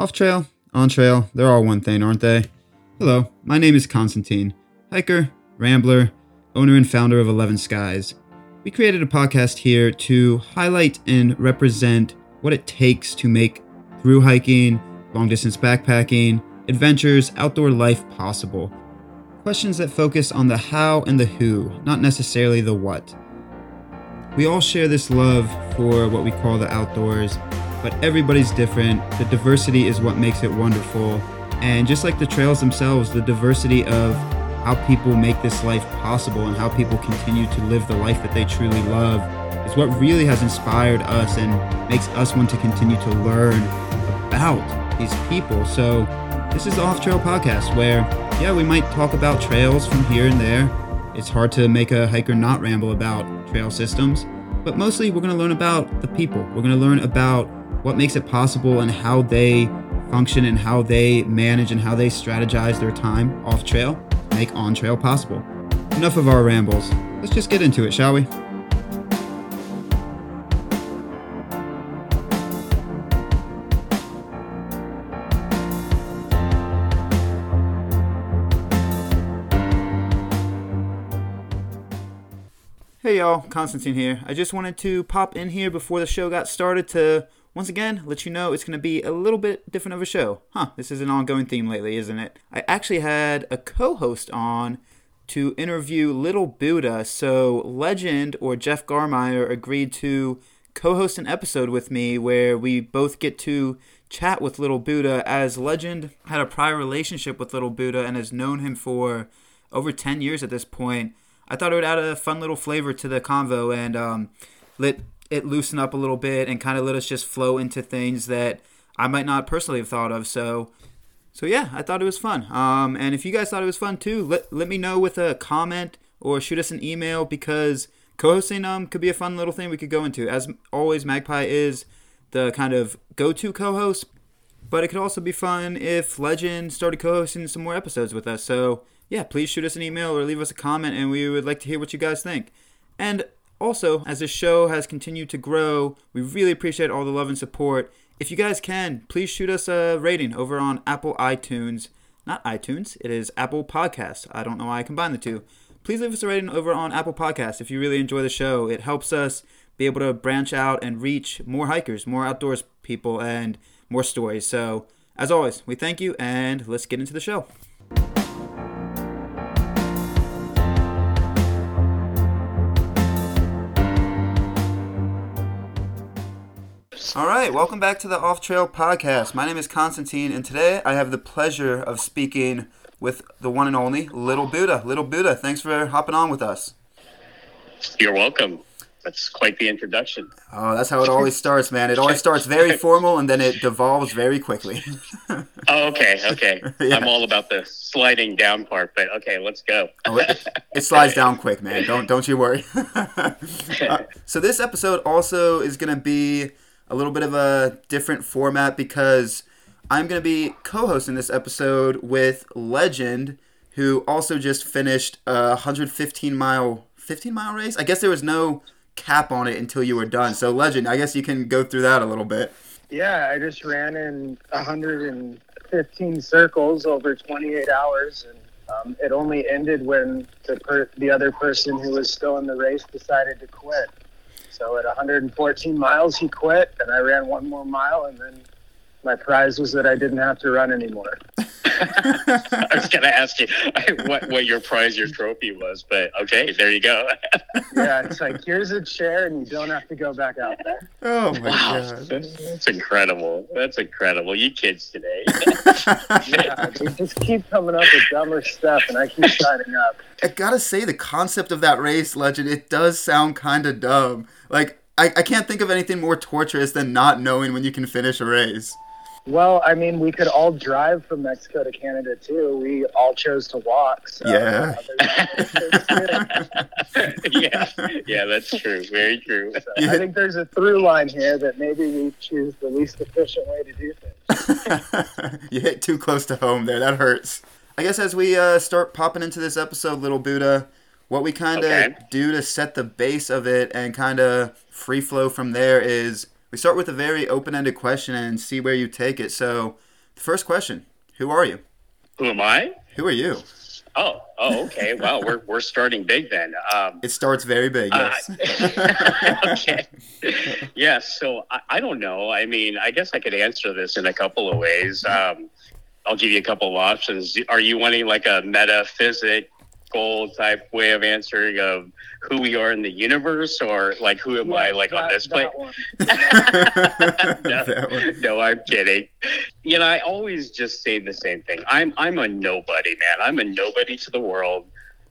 Off trail, on trail, they're all one thing, aren't they? Hello, my name is Constantine, hiker, rambler, owner and founder of Eleven Skies. We created a podcast here to highlight and represent what it takes to make through hiking, long distance backpacking, adventures, outdoor life possible. Questions that focus on the how and the who, not necessarily the what. We all share this love for what we call the outdoors, but everybody's different. The diversity is what makes it wonderful. And just like the trails themselves, the diversity of how people make this life possible and how people continue to live the life that they truly love is what really has inspired us and makes us want to continue to learn about these people. So, this is the Off Trail Podcast where, yeah, we might talk about trails from here and there. It's hard to make a hiker not ramble about trail systems, but mostly we're going to learn about the people. We're going to learn about what makes it possible and how they function and how they manage and how they strategize their time off trail, make on trail possible. Enough of our rambles. Let's just get into it, shall we? Hey y'all, Constantine here. I just wanted to pop in here before the show got started to once again let you know it's going to be a little bit different of a show. Huh, this is an ongoing theme lately, isn't it? I actually had a co host on to interview Little Buddha, so Legend or Jeff Garmire agreed to co host an episode with me where we both get to chat with Little Buddha as Legend had a prior relationship with Little Buddha and has known him for over 10 years at this point. I thought it would add a fun little flavor to the convo and um, let it loosen up a little bit and kind of let us just flow into things that I might not personally have thought of. So, so yeah, I thought it was fun. Um, and if you guys thought it was fun too, let let me know with a comment or shoot us an email because co-hosting um could be a fun little thing we could go into. As always, Magpie is the kind of go-to co-host, but it could also be fun if Legend started co-hosting some more episodes with us. So yeah, please shoot us an email or leave us a comment, and we would like to hear what you guys think. And also, as this show has continued to grow, we really appreciate all the love and support. If you guys can, please shoot us a rating over on Apple iTunes. Not iTunes, it is Apple Podcasts. I don't know why I combined the two. Please leave us a rating over on Apple Podcasts if you really enjoy the show. It helps us be able to branch out and reach more hikers, more outdoors people, and more stories. So, as always, we thank you, and let's get into the show. All right, welcome back to the Off Trail Podcast. My name is Constantine, and today I have the pleasure of speaking with the one and only Little Buddha. Little Buddha, thanks for hopping on with us. You're welcome. That's quite the introduction. Oh, that's how it always starts, man. It always starts very formal and then it devolves very quickly. oh, okay, okay. Yeah. I'm all about the sliding down part, but okay, let's go. oh, it, it, slides down quick, man. Don't don't you worry. uh, so this episode also is going to be a little bit of a different format because I'm going to be co hosting this episode with Legend, who also just finished a 115 mile 15 mile race. I guess there was no cap on it until you were done. So, Legend, I guess you can go through that a little bit. Yeah, I just ran in 115 circles over 28 hours, and um, it only ended when the per- the other person who was still in the race decided to quit. So at 114 miles, he quit, and I ran one more mile, and then my prize was that I didn't have to run anymore. I was going to ask you what, what your prize, your trophy was, but okay, there you go. yeah, it's like here's a chair, and you don't have to go back out there. Oh my wow, god, that's incredible! That's incredible. You kids today. yeah, they just keep coming up with dumber stuff, and I keep signing up. I gotta say, the concept of that race, legend, it does sound kind of dumb. Like I, I can't think of anything more torturous than not knowing when you can finish a race. Well, I mean, we could all drive from Mexico to Canada too. We all chose to walk. So yeah. yeah, yeah, that's true. Very true. So yeah. I think there's a through line here that maybe we choose the least efficient way to do things. you hit too close to home there. That hurts. I guess as we uh, start popping into this episode, little Buddha, what we kind of okay. do to set the base of it and kind of free flow from there is we start with a very open-ended question and see where you take it. So, the First question: Who are you? Who am I? Who are you? Oh, oh, okay. Wow, we're we're starting big then. Um, It starts very big. uh, Yes. okay. Yeah. So I, I don't know. I mean, I guess I could answer this in a couple of ways. Um, I'll give you a couple of options. Are you wanting like a metaphysical type way of answering of who we are in the universe, or like who am I like on this plate? no, no, I'm kidding. You know, I always just say the same thing. I'm I'm a nobody, man. I'm a nobody to the world.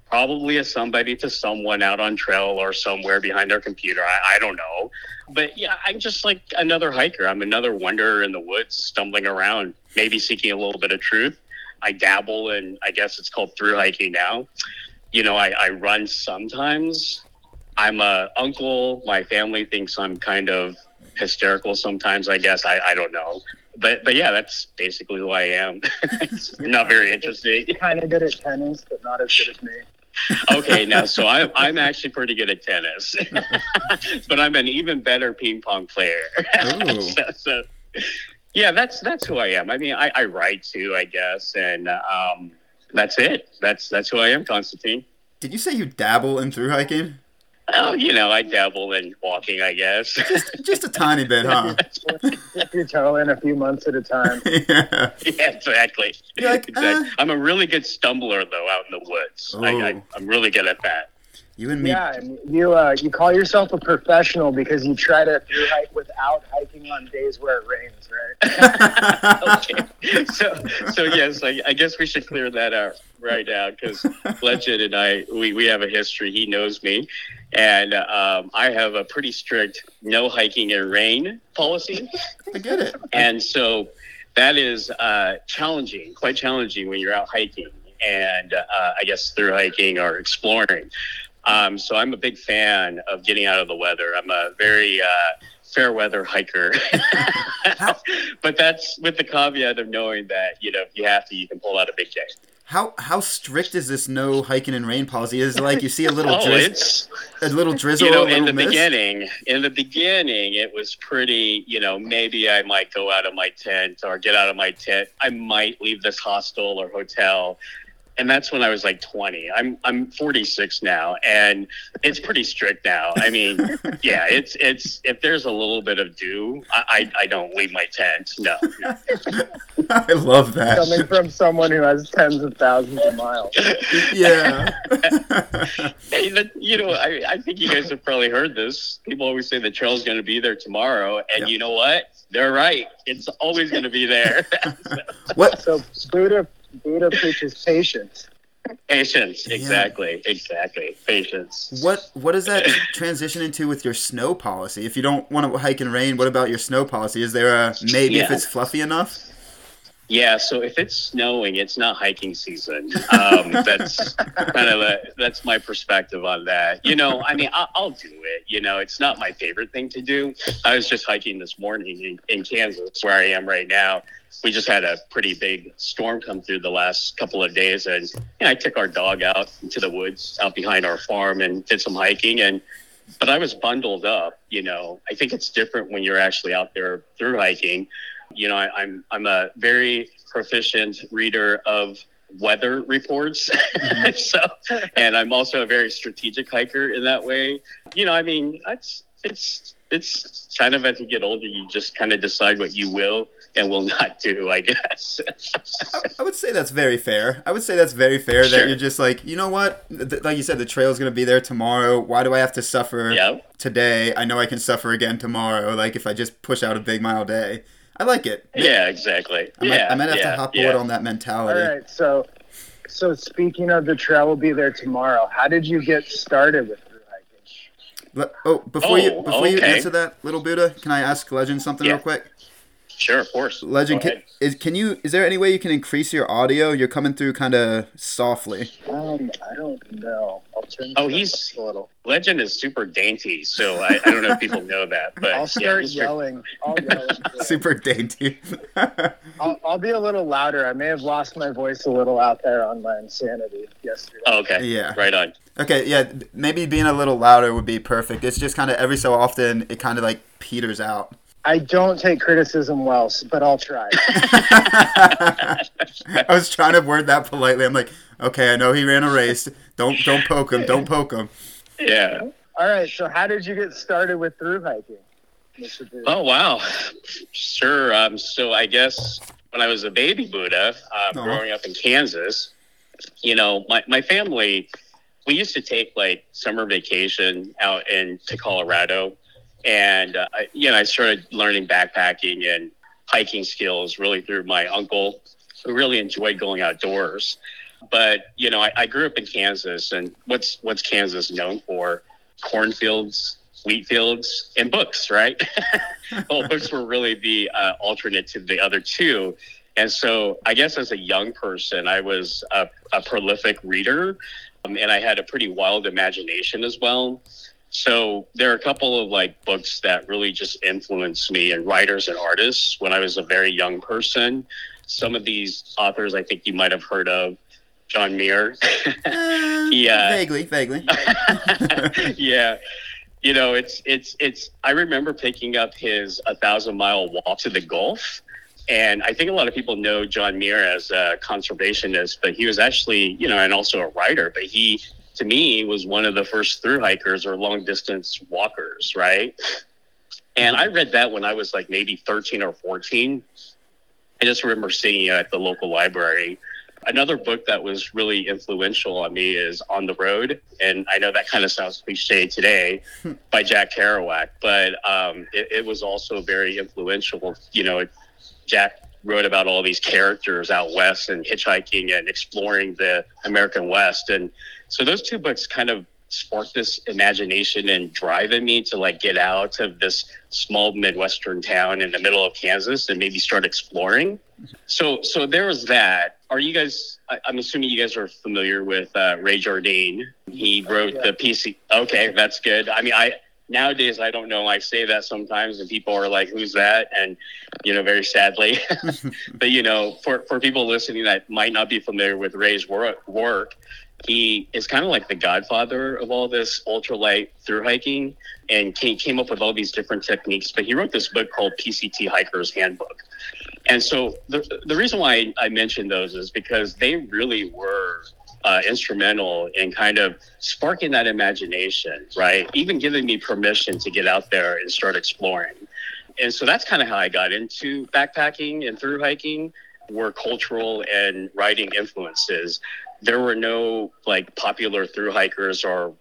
Probably a somebody to someone out on trail or somewhere behind their computer. I, I don't know. But yeah, I'm just like another hiker. I'm another wanderer in the woods, stumbling around, maybe seeking a little bit of truth. I dabble in, I guess it's called through hiking now. You know, I, I run sometimes. I'm a uncle. My family thinks I'm kind of hysterical sometimes. I guess I, I don't know, but but yeah, that's basically who I am. it's not very interesting. Kind of good at tennis, but not as good as me. Okay, now so I'm I'm actually pretty good at tennis, but I'm an even better ping pong player. So, so, yeah, that's that's who I am. I mean, I, I write too, I guess, and um, that's it. That's that's who I am, Constantine. Did you say you dabble in through hiking? Oh, you know, I dabble in walking, I guess. Just just a tiny bit, huh? Dip your toe in a few months at a time. yeah. yeah, exactly. Like, exactly. uh. I'm a really good stumbler though out in the woods. I, I, Oh. I'm really good at that. You and me. Yeah, you uh, you call yourself a professional because you try to through hike without hiking on days where it rains, right? okay. So, so yes, I, I guess we should clear that out right now because Legend and I, we, we have a history. He knows me, and um, I have a pretty strict no hiking in rain policy, I get it. and so that is uh, challenging, quite challenging when you're out hiking and uh, I guess through hiking or exploring. Um, so I'm a big fan of getting out of the weather. I'm a very uh, fair weather hiker, but that's with the caveat of knowing that you know if you have to, you can pull out a big day. How how strict is this no hiking in rain policy? Is it like you see a little Oh, drizzle, a little drizzle, you know in the mist? beginning. In the beginning, it was pretty. You know, maybe I might go out of my tent or get out of my tent. I might leave this hostel or hotel. And that's when I was like 20. I'm I'm 46 now, and it's pretty strict now. I mean, yeah, it's it's if there's a little bit of dew, I I, I don't leave my tent. No, no. I love that. Coming from someone who has tens of thousands of miles. yeah. Hey, the, you know, I, I think you guys have probably heard this. People always say the trail's going to be there tomorrow, and Yep. you know what? They're right. It's always going to be there. what So Buddha Buddha preaches patience. Patience, Yeah. exactly, exactly. Patience. what what does that transition into with your snow policy? If you don't want to hike in rain, what about your snow policy? Is there a maybe if it's fluffy enough? Yeah, so if it's snowing, it's not hiking season. Um, that's kind of a, that's my perspective on that. You know, I mean, I'll, I'll do it. You know, it's not my favorite thing to do. I was just hiking this morning in, in Kansas, where I am right now. We just had a pretty big storm come through the last couple of days, and you know, I took our dog out into the woods out behind our farm and did some hiking. And but I was bundled up. You know, I think it's different when you're actually out there through hiking you know, I, I'm I'm a very proficient reader of weather reports. Mm-hmm. so, and I'm also a very strategic hiker in that way. You know, I mean, it's it's it's kind of as you get older, you just kind of decide what you will and will not do. I guess. I, I would say that's very fair. I would say that's very fair that you're just like, you know what? Th- like you said, the trail's gonna be there tomorrow. Why do I have to suffer yeah. today? I know I can suffer again tomorrow. Like if I just push out a big mile day. I like it. Yeah. Exactly. I might, yeah. I might have yeah, to hop yeah. board on that mentality. right, so so speaking of the trail will be there tomorrow. How did you get started with through hiking? Oh, before you Oh, before you answer that, little Buddha, can I ask Legend something Yeah. real quick? Sure, of course. Legend, can, is can you is there any way you can increase your audio? You're coming through kind of softly. Um, I don't know. I'll turn. Oh, he's- a little. Legend is super dainty, so I, I don't know if people know that, but I'll start he's- yelling. I'll yell. Super dainty. I'll, I'll be a little louder. I may have lost my voice a little out there on my insanity yesterday. Oh, okay. Yeah. Right on. okay, yeah, maybe being a little louder would be perfect. It's just kind of every so often it kind of like peters out. I don't take criticism well, but I'll try. I was trying to word that politely. I'm like, okay, I know he ran a race. Don't don't poke him. Don't poke him. Yeah. All right. So, how did you get started with through hiking, Oh wow. Sure. Um, so I guess when I was a baby Buddha, uh, Aw. growing up in Kansas, you know, my, my family, we used to take like summer vacation out into Colorado. And, uh, I, you know, I started learning backpacking and hiking skills really through my uncle who really enjoyed going outdoors. But, you know, I, I grew up in Kansas and what's, what's Kansas known for? Cornfields, wheat fields and books, right? well, books were really the uh, alternate to the other two. And so I guess as a young person, I was a, a prolific reader um, and I had a pretty wild imagination as well. So there are a couple of like books that really just influenced me and writers and artists when I was a very young person. Some of these authors I think you might have heard of. John Muir. Uh, Yeah. Vaguely, vaguely. yeah. You know, it's it's it's I remember picking up his a thousand mile walk to the Gulf. And I think a lot of people know John Muir as a conservationist, but he was actually, you know, and also a writer, but he to me was one of the first through hikers or long distance walkers, right? And I read that when I was like maybe 13 or 14. I just remember seeing it at the local library. Another book that was really influential on me is On the Road. And I know that kind of sounds cliche today by Jack Kerouac, but um, it, it was also very influential. You know, Jack wrote about all these characters out west and hitchhiking and exploring the American West. And so those two books kind of sparked this imagination and drive in me to like get out of this small Midwestern town in the middle of Kansas and maybe start exploring. So, so there was that. Are you guys? I, I'm assuming you guys are familiar with uh, Ray Jardine. He wrote the PC. Okay, that's good. I mean, I nowadays I don't know. I say that sometimes, and people are like, "Who's that?" And you know, very sadly. but you know, for for people listening that might not be familiar with Ray's work, work he is kind of like the godfather of all this ultralight through hiking and came, came up with all these different techniques. But he wrote this book called PCT Hiker's Handbook. And so the, the reason why I mentioned those is because they really were uh, instrumental in kind of sparking that imagination, right? Even giving me permission to get out there and start exploring. And so that's kind of how I got into backpacking and through hiking were cultural and writing influences. There were no like popular through hikers or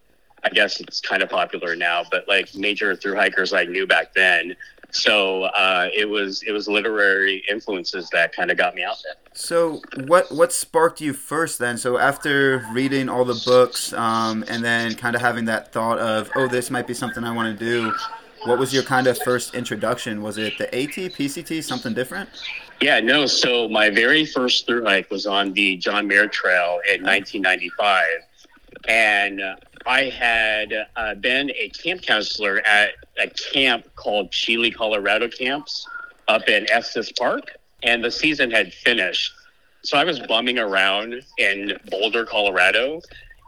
I guess it's kind of popular now, but like major through hikers I knew back then. So uh, it was it was literary influences that kind of got me out there. So what what sparked you first then? So after reading all the books, um, and then kind of having that thought of, oh, this might be something I want to do. What was your kind of first introduction? Was it the AT, PCT, something different? Yeah, no. So my very first through hike was on the John Muir Trail in 1995, and I had uh, been a camp counselor at a camp called Cheley, Colorado camps up in Estes Park, and the season had finished. So I was bumming around in Boulder, Colorado,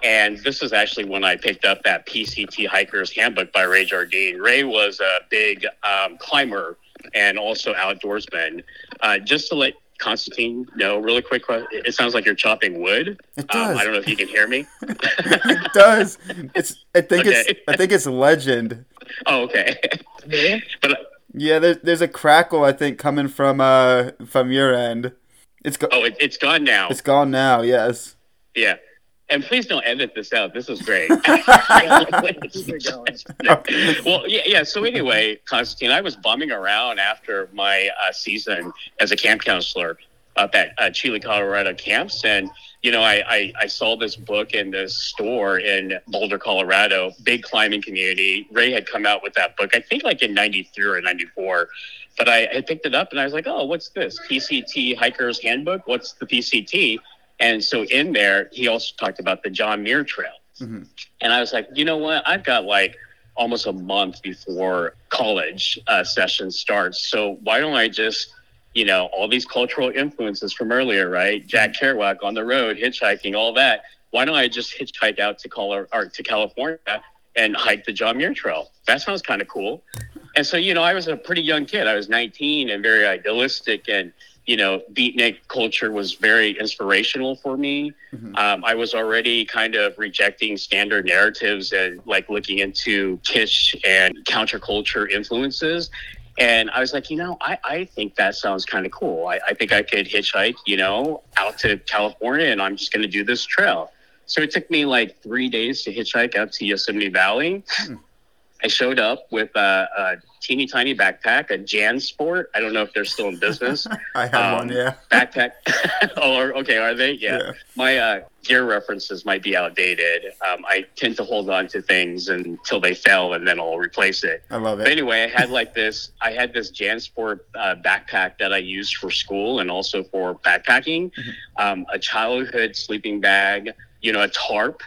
and this is actually when I picked up that PCT Hiker's Handbook by Ray Jardine. Ray was a big um, climber and also outdoorsman. Uh, just to let Constantine no, really quick, que- it sounds like you're chopping wood. It Um, does. I don't know if you can hear me. it does. It's. I think Okay. it's. I think it's legend. Oh, okay. Me? but uh, Yeah, there's there's a crackle. I think coming from uh from your end. It's go- oh, it, it's gone now. it's gone now. Yes. Yeah. And please don't edit this out. This is great. Keep it going. well, yeah, yeah. So anyway, Constantine, I was bumming around after my uh, season as a camp counselor up at uh, Cheley, Colorado camps, and you know, I, I I saw this book in this store in Boulder, Colorado, big climbing community. Ray had come out with that book, I think, like in '93 or '94. But I had picked it up and I was like, oh, what's this? PCT Hiker's Handbook? What's the PCT? And so in there, he also talked about the John Muir Trail. Mhm. And I was like, you know what? I've got like almost a month before college uh, session starts. So why don't I just, you know, all these cultural influences from earlier, right? Jack Kerouac on the road, hitchhiking, all that. Why don't I just hitchhike out to Color or to California and hike the John Muir Trail? That sounds kind of cool. And so, you know, I was a pretty young kid. I was 19 and very idealistic and you know, beatnik culture was very inspirational for me. Mm-hmm. Um, I was already kind of rejecting standard narratives and like looking into Kish and counterculture influences. And I was like, you know, I, I think that sounds kind of cool. I, I think I could hitchhike, you know, out to California and I'm just going to do this trail. So it took me like three days to hitchhike out to Yosemite Valley. Hmm. I showed up with a, a, teeny tiny backpack, a JanSport. I don't know if they're still in business. I have um, one, yeah. Backpack. oh, okay, are they? Yeah. yeah. My uh, gear references might be outdated. Um, I tend to hold on to things until they fail, and then I'll replace it. I love it. But anyway, I had like this. I had this JanSport uh, backpack that I used for school and also for backpacking. Mm-hmm. Um, a childhood sleeping bag. You know, a tarp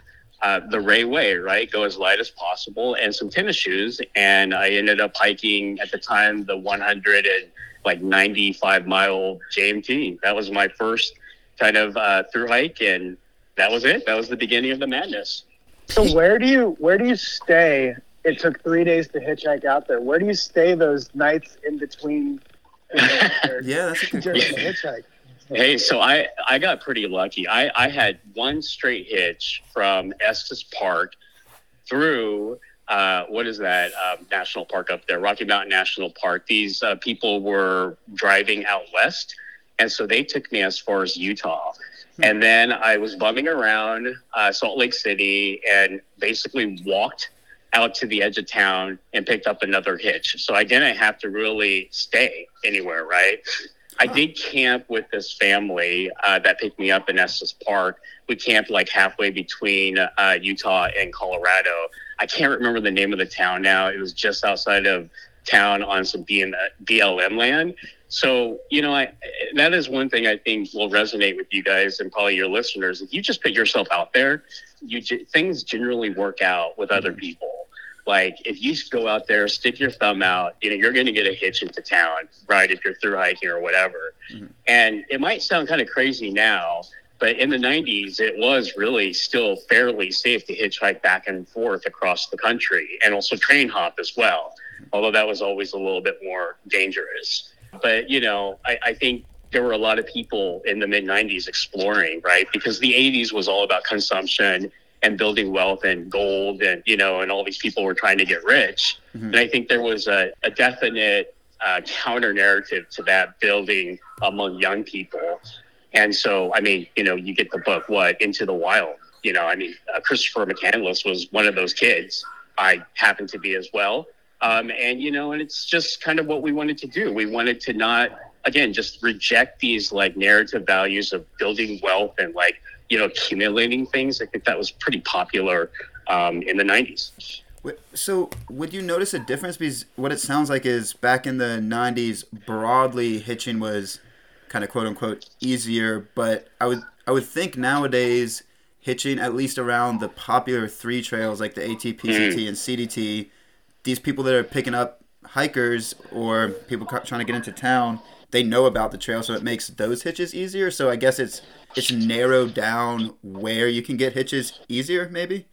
uh, the Ray way, right? Go as light as possible, and some tennis shoes. And I ended up hiking at the time the 100 and like 95 mile JMT. That was my first kind of uh, through hike, and that was it. That was the beginning of the madness. So where do you where do you stay? It took three days to hitchhike out there. Where do you stay those nights in between? yeah, that's a good question. Hitchhike. Hey, so I I got pretty lucky. I I had one straight hitch from Estes Park through uh, what is that um, national park up there, Rocky Mountain National Park. These uh, people were driving out west, and so they took me as far as Utah. Hmm. And then I was bumming around uh, Salt Lake City and basically walked out to the edge of town and picked up another hitch. So I didn't have to really stay anywhere, right? I did camp with this family uh, that picked me up in Estes Park. We camped like halfway between uh, Utah and Colorado. I can't remember the name of the town now. It was just outside of town on some BLM land. So, you know, I, that is one thing I think will resonate with you guys and probably your listeners. If you just put yourself out there, you things generally work out with other mm-hmm. people like if you go out there, stick your thumb out, you know, you're going to get a hitch into town, right? If you're through hiking or whatever. Mm-hmm. And it might sound kind of crazy now, but in the 90s, it was really still fairly safe to hitchhike back and forth across the country and also train hop as well, although that was always a little bit more dangerous. But, you know, I, I think there were a lot of people in the mid 90s exploring, right? Because the 80s was all about consumption and building wealth and gold and you know and all these people were trying to get rich. Mm-hmm. and i think there was a, a definite uh, counter narrative to that building among young people. And so i mean you know you get the book what into the wild you know i mean uh, christopher mccandless was one of those kids. I happen to be as well. Um, and you know and it's just kind of what we wanted to do. We wanted to not again just reject these like narrative values of building wealth and like you know, accumulating things. I think that was pretty popular um, in the 90s. So, would you notice a difference? Because what it sounds like is back in the 90s, broadly hitching was kind of quote unquote easier, but I would I would think nowadays hitching at least around the popular three trails like the AT, PCT, mm. and CDT, these people that are picking up hikers or people trying to get into town, they know about the trail, so it makes those hitches easier. So I guess it's it's narrowed down where you can get hitches easier, maybe.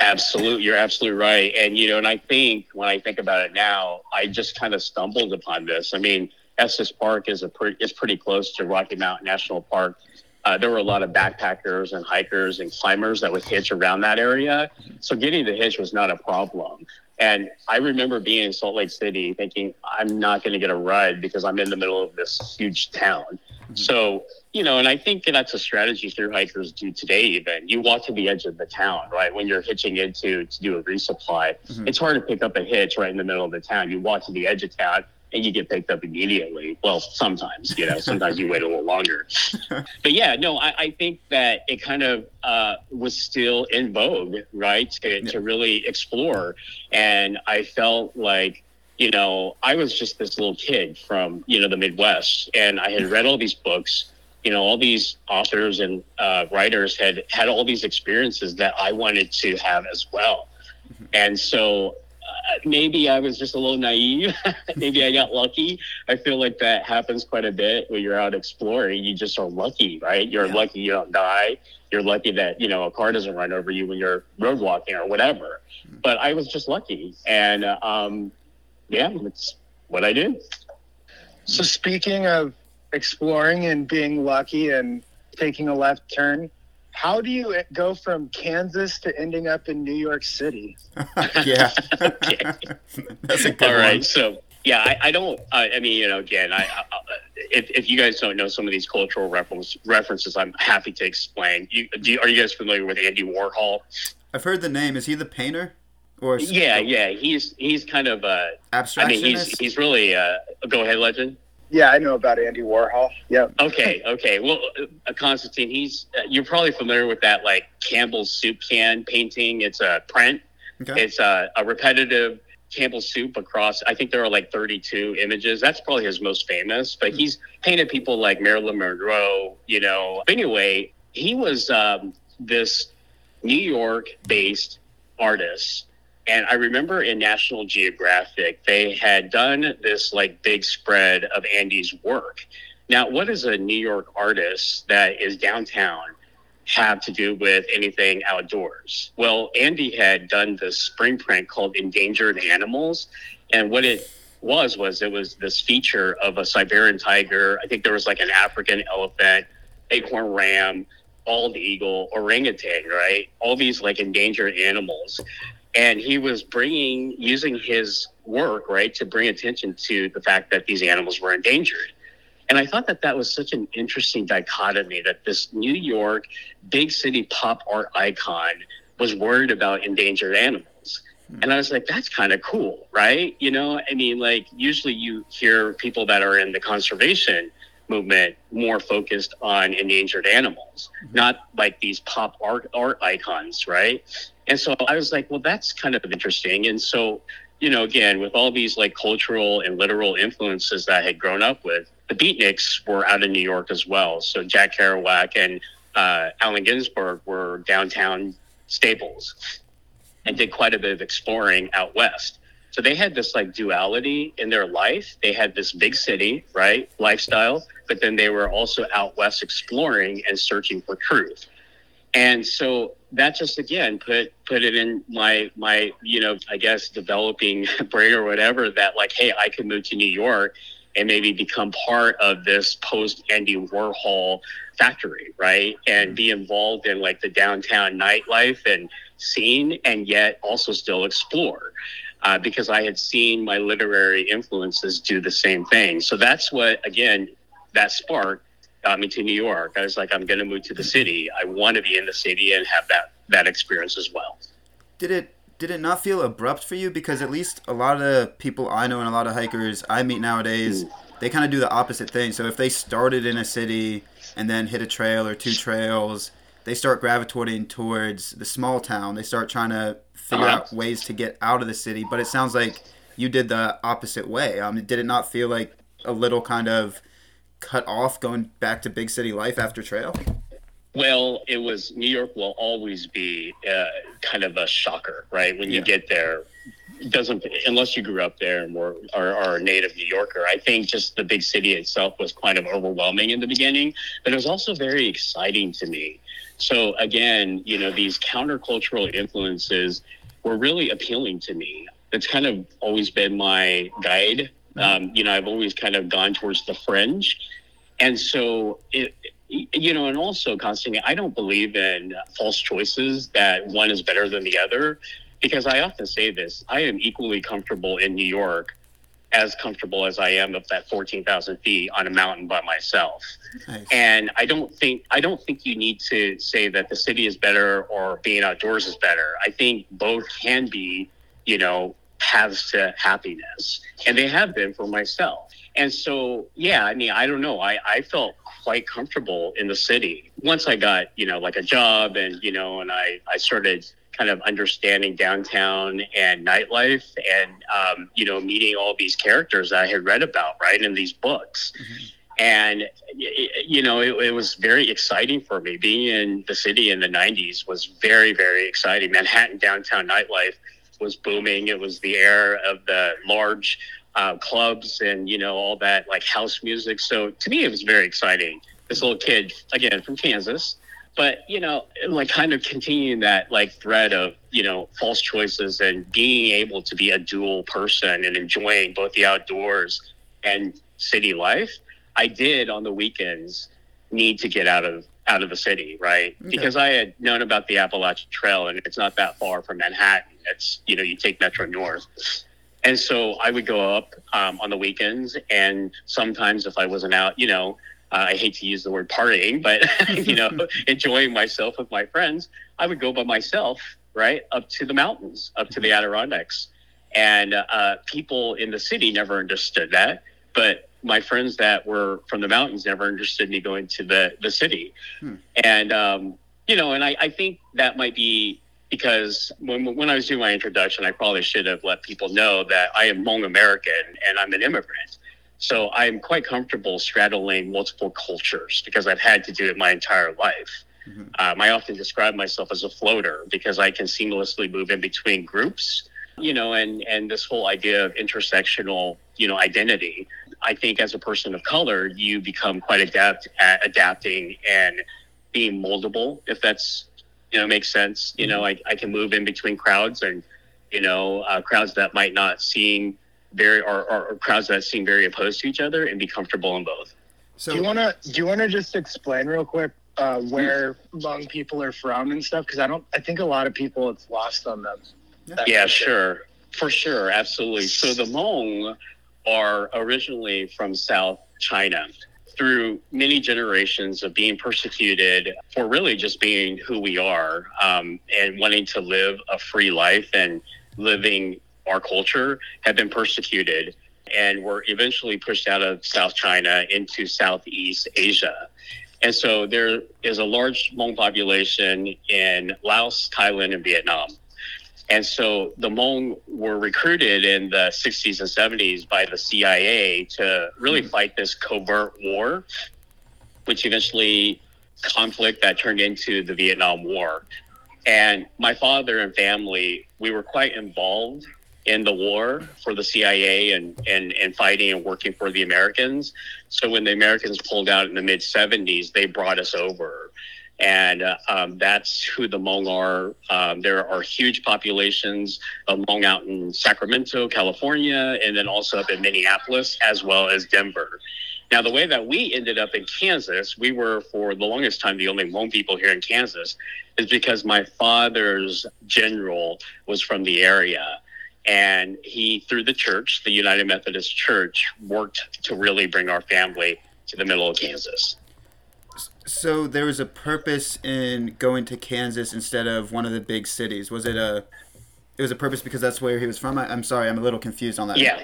Absolutely, you're absolutely right. And you know, and I think when I think about it now, I just kind of stumbled upon this. I mean, Estes Park is a pretty is pretty close to Rocky Mountain National Park. Uh, there were a lot of backpackers and hikers and climbers that would hitch around that area. So getting the hitch was not a problem. And I remember being in Salt Lake City thinking, I'm not going to get a ride because I'm in the middle of this huge town. Mm-hmm. So, you know, and I think that's a strategy through hikers do today, even. You walk to the edge of the town, right? When you're hitching into to do a resupply, mm-hmm. it's hard to pick up a hitch right in the middle of the town. You walk to the edge of town and you get picked up immediately. Well, sometimes, you know, sometimes you wait a little longer. But yeah, no, I, I think that it kind of uh, was still in vogue, right, to, yeah. to really explore. And I felt like, you know, I was just this little kid from, you know, the Midwest, and I had read all these books. You know, all these authors and uh, writers had had all these experiences that I wanted to have as well. Mm-hmm. And so maybe I was just a little naive. maybe I got lucky. I feel like that happens quite a bit when you're out exploring. You just are lucky, right? You're yeah. lucky you don't die. You're lucky that, you know, a car doesn't run over you when you're road walking or whatever. Mm-hmm. But I was just lucky. And, um, yeah, it's what I do. So speaking of exploring and being lucky and taking a left turn, how do you go from Kansas to ending up in New York City? yeah. Okay. That's a good All right, one. so yeah, I, I don't. I, I mean, you know, again, I, I if, if you guys don't know some of these cultural reference, references, I'm happy to explain. You, do you, are you guys familiar with Andy Warhol? I've heard the name. Is he the painter? Or s- Yeah, yeah, he's he's kind of uh, I mean, he's he's really a, go ahead, legend. Yeah, I know about Andy Warhol. Yep. Okay, okay. Well, uh, Constantine, he's uh, you're probably familiar with that like Campbell's soup can painting. It's a print. okay. It's a, a repetitive Campbell's soup across. I think there are like 32 images. That's probably his most famous. But he's painted people like Marilyn Monroe. You know. But anyway, he was um, this New York-based artist. And I remember in National Geographic, they had done this like big spread of Andy's work. Now, what does a New York artist that is downtown have to do with anything outdoors? Well, Andy had done this spring print called Endangered Animals. And what it was, was it was this feature of a Siberian tiger. I think there was like an African elephant, bighorn ram, bald eagle, orangutan, right? All these like endangered animals. And he was bringing, using his work, right, to bring attention to the fact that these animals were endangered. And I thought that that was such an interesting dichotomy that this New York big city pop art icon was worried about endangered animals. And I was like, that's kind of cool, right? You know, I mean, like, usually you hear people that are in the conservation movement more focused on endangered animals, not like these pop art, art icons, right? And so I was like, well, that's kind of interesting. And so, you know, again, with all these like cultural and literal influences that I had grown up with, the beatniks were out in New York as well. So Jack Kerouac and uh, Allen Ginsberg were downtown staples and did quite a bit of exploring out west. So they had this like duality in their life. They had this big city, right, lifestyle, but then they were also out west exploring and searching for truth. And so that just again put put it in my my you know I guess developing brain or whatever that like hey I could move to New York and maybe become part of this post Andy Warhol factory right and be involved in like the downtown nightlife and scene and yet also still explore uh, because I had seen my literary influences do the same thing so that's what again that spark got me to New York. I was like, I'm going to move to the city. I want to be in the city and have that that experience as well. Did it did it not feel abrupt for you? Because at least a lot of the people I know and a lot of hikers I meet nowadays, they kind of do the opposite thing. So if they started in a city and then hit a trail or two trails, they start gravitating towards the small town. They start trying to figure out ways to get out of the city. But it sounds like you did the opposite way. Um, did it not feel like a little kind of cut off going back to big city life after trail? Well, it was New York will always be uh, kind of a shocker, right? When you Yeah. get there, it doesn't unless you grew up there and were are, are a native New Yorker. I think just the big city itself was kind of overwhelming in the beginning, but it was also very exciting to me. So again, you know, these countercultural influences were really appealing to me. It's kind of always been my guide. Um, you know, I've always kind of gone towards the fringe, and so it you know, and also, Constantine, I don't believe in false choices that one is better than the other because I often say this I am equally comfortable in New York as comfortable as I am up that 14,000 feet on a mountain by myself. Nice. And I don't think I don't think you need to say that the city is better or being outdoors is better. I think both can be, you know, paths to happiness, and they have been for myself. And so, yeah, I mean, I don't know. I, I felt quite comfortable in the city once I got, you know, like a job and, you know, and I, I started kind of understanding downtown and nightlife and, um, you know, meeting all these characters I had read about, right, in these books. And, you know, it, it was very exciting for me. Being in the city in the 90s was very, very exciting. Manhattan downtown nightlife was booming. It was the era of the large uh, clubs and you know all that like house music. So to me, it was very exciting. This little kid, again from Kansas, but you know, like kind of continuing that like thread of you know false choices and being able to be a dual person and enjoying both the outdoors and city life. I did on the weekends need to get out of out of the city, right? Okay. Because I had known about the Appalachian Trail and it's not that far from Manhattan. It's you know you take Metro North. And so I would go up um, on the weekends, and sometimes if I wasn't out, you know, uh, I hate to use the word partying, but you know, enjoying myself with my friends, I would go by myself, right, up to the mountains, up to the Adirondacks, and uh, people in the city never understood that, but my friends that were from the mountains never understood me going to the the city, Hmm. and um, you know, and I, I think that might be because when when I was doing my introduction, I probably should have let people know that I am Hmong American and I'm an immigrant. So I'm quite comfortable straddling multiple cultures because I've had to do it my entire life. Mhm. Um, I often describe myself as a floater because I can seamlessly move in between groups, you know, and and this whole idea of intersectional, you know, identity. I think as a person of color, you become quite adept at adapting and being moldable, if that's you know makes sense. You know, I, I can move in between crowds and you know uh, crowds that might not seem very or, or, or crowds that seem very opposed to each other and be comfortable in both. So do you wanna do you wanna just explain real quick uh, where Hmong people are from and stuff? Because I don't. I think a lot of people it's lost on them. That Yeah, sure. For sure. Absolutely. So the Hmong are originally from South China. Through many generations of being persecuted for really just being who we are um, and wanting to live a free life and living our culture, have been persecuted and were eventually pushed out of South China into Southeast Asia. And so there is a large Hmong population in Laos, Thailand, and Vietnam. And so the Hmong were recruited in the 60s and 70s by the CIA to really hmm. fight this covert war, which eventually conflict that turned into the Vietnam War. And my father and family, we were quite involved in the war for the CIA and, and, and fighting and working for the Americans. So when the Americans pulled out in the mid 70s, they brought us over. And uh, um, that's who the Hmong are. Um, there are huge populations of Hmong out in Sacramento, California, and then also up in Minneapolis, as well as Denver. Now, the way that we ended up in Kansas, we were for the longest time the only Hmong people here in Kansas, is because my father's general was from the area. And he, through the church, the United Methodist Church, worked to really bring our family to the middle of Kansas. So there was a purpose in going to Kansas instead of one of the big cities. Was it a? It was a purpose because that's where he was from. I, I'm sorry, I'm a little confused on that. Yeah.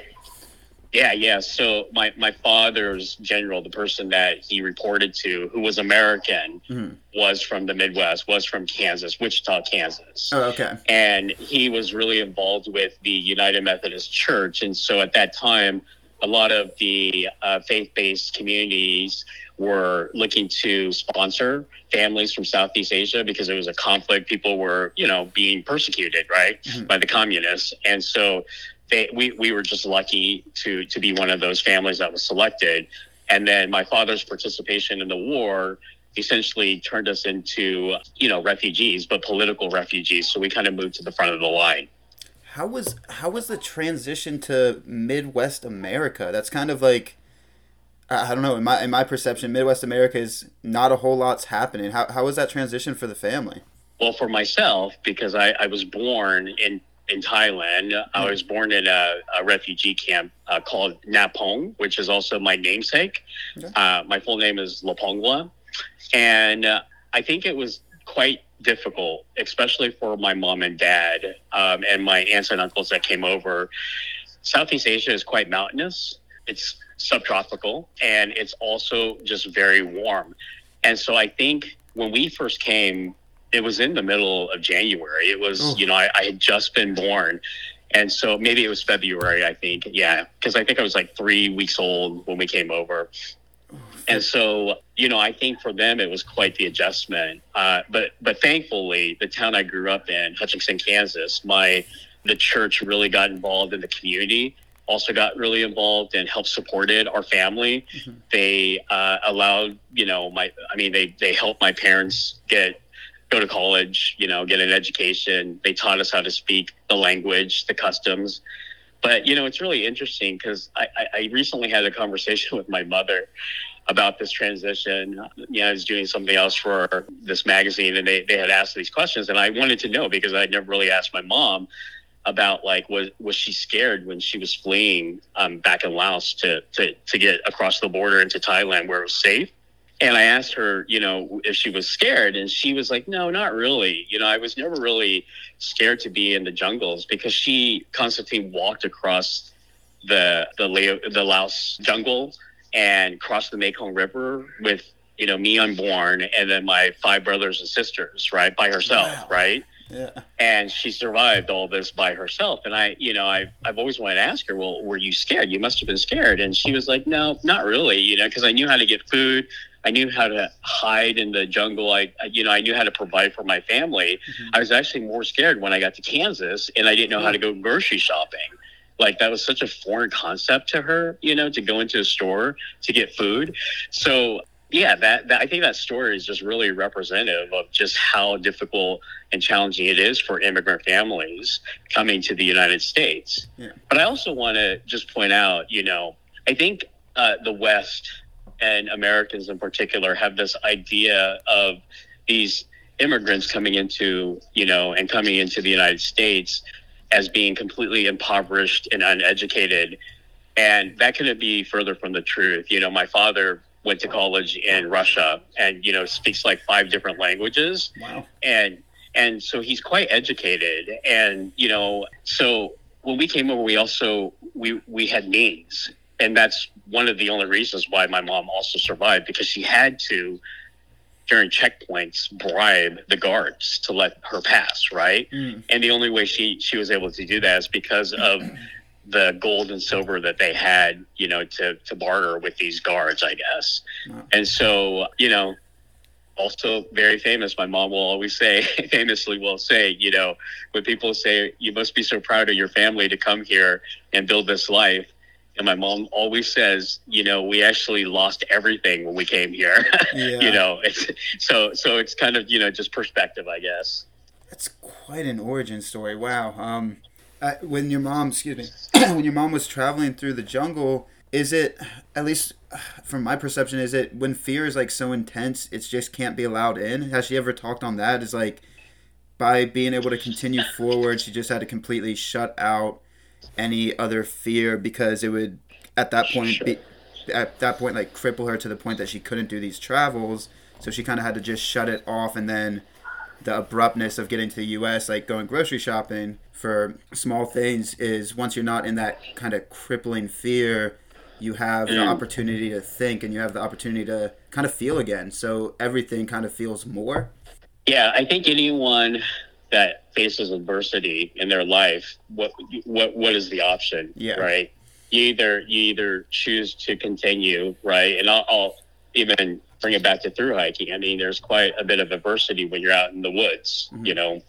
Yeah, yeah. So my, my father's general, the person that he reported to, who was American, Mhm. was from the Midwest, was from Kansas, Wichita, Kansas. Oh, okay. and he was really involved with the United Methodist Church. And so at that time, a lot of the uh, faith based communities were looking to sponsor families from Southeast Asia because it was a conflict. People were, you know, being persecuted, right, Mhm. by the communists. And so they, we, we were just lucky to, to be one of those families that was selected. And then my father's participation in the war essentially turned us into, you know, refugees, but political refugees. So we kind of moved to the front of the line. How was how was the transition to Midwest America? That's kind of like I don't know. In my in my perception, Midwest America is not a whole lot's happening. How how was that transition for the family? Well, for myself, because I, I was born in, in Thailand, I was born in a, a refugee camp uh, called Napong, which is also my namesake. Okay. Uh, my full name is Lapongwa. And uh, I think it was quite difficult, especially for my mom and dad um, and my aunts and uncles that came over. Southeast Asia is quite mountainous. It's subtropical and it's also just very warm. And so I think when we first came, it was in the middle of January. It was, Oh. you know, I, I had just been born. And so maybe it was February, I think. Yeah. Because I think I was like three weeks old when we came over. And so, you know, I think for them it was quite the adjustment. Uh, but but thankfully, the town I grew up in, Hutchinson, Kansas, my the church really got involved in the community also got really involved and helped supported our family. Mm-hmm. They uh, allowed, you know, my, I mean, they, they helped my parents get, go to college, you know, get an education. They taught us how to speak the language, the customs. But, you know, it's really interesting because I, I, recently had a conversation with my mother about this transition. You know, I was doing something else for this magazine and they, they had asked these questions and I wanted to know because I'd never really asked my mom about like was was she scared when she was fleeing um, back in Laos to, to to get across the border into Thailand where it was safe. And I asked her, you know, if she was scared, and she was like, "No, not really. You know, I was never really scared to be in the jungles because she constantly walked across the the the Laos jungle and crossed the Mekong River with you know me unborn and then my five brothers and sisters, right, by herself, wow. right." Yeah. And she survived all this by herself. And I, you know, I, I've always wanted to ask her, well, were you scared? You must have been scared. And she was like, no, not really, you know, because I knew how to get food. I knew how to hide in the jungle. I, you know, I knew how to provide for my family. Mm-hmm. I was actually more scared when I got to Kansas and I didn't know how to go grocery shopping. Like that was such a foreign concept to her, you know, to go into a store to get food. So yeah, that, that, I think that story is just really representative of just how difficult and challenging it is for immigrant families coming to the United States. Yeah. But I also want to just point out, you know, I think uh, the West and Americans in particular have this idea of these immigrants coming into, you know, and coming into the United States as being completely impoverished and uneducated. And that couldn't be further from the truth. You know, my father went to college in Russia and you know speaks like five different languages. Wow. And and so he's quite educated and you know so when we came over we also we we had names and that's one of the only reasons why my mom also survived because she had to during checkpoints bribe the guards to let her pass right mm. and the only way she she was able to do that is because of the gold and silver that they had, you know, to, to barter with these guards, I guess. Wow. And so, you know, also very famous. My mom will always say, famously will say, you know, when people say, you must be so proud of your family to come here and build this life. And my mom always says, you know, we actually lost everything when we came here. Yeah. you know, it's, so so it's kind of you know just perspective, I guess. That's quite an origin story. Wow. Um, uh, when your mom, excuse me, when your mom was traveling through the jungle, is it at least from my perception is it when fear is like so intense it just can't be allowed in has she ever talked on that is like by being able to continue forward she just had to completely shut out any other fear because it would at that point be at that point like cripple her to the point that she couldn't do these travels so she kind of had to just shut it off and then the abruptness of getting to the US like going grocery shopping for small things is once you're not in that kind of crippling fear, you have the mm. opportunity to think and you have the opportunity to kind of feel again. So everything kind of feels more. Yeah, I think anyone that faces adversity in their life, what what what is the option? Yeah. Right. You either you either choose to continue, right? And I'll, I'll even bring it back to through hiking. I mean, there's quite a bit of adversity when you're out in the woods, mm-hmm. you know.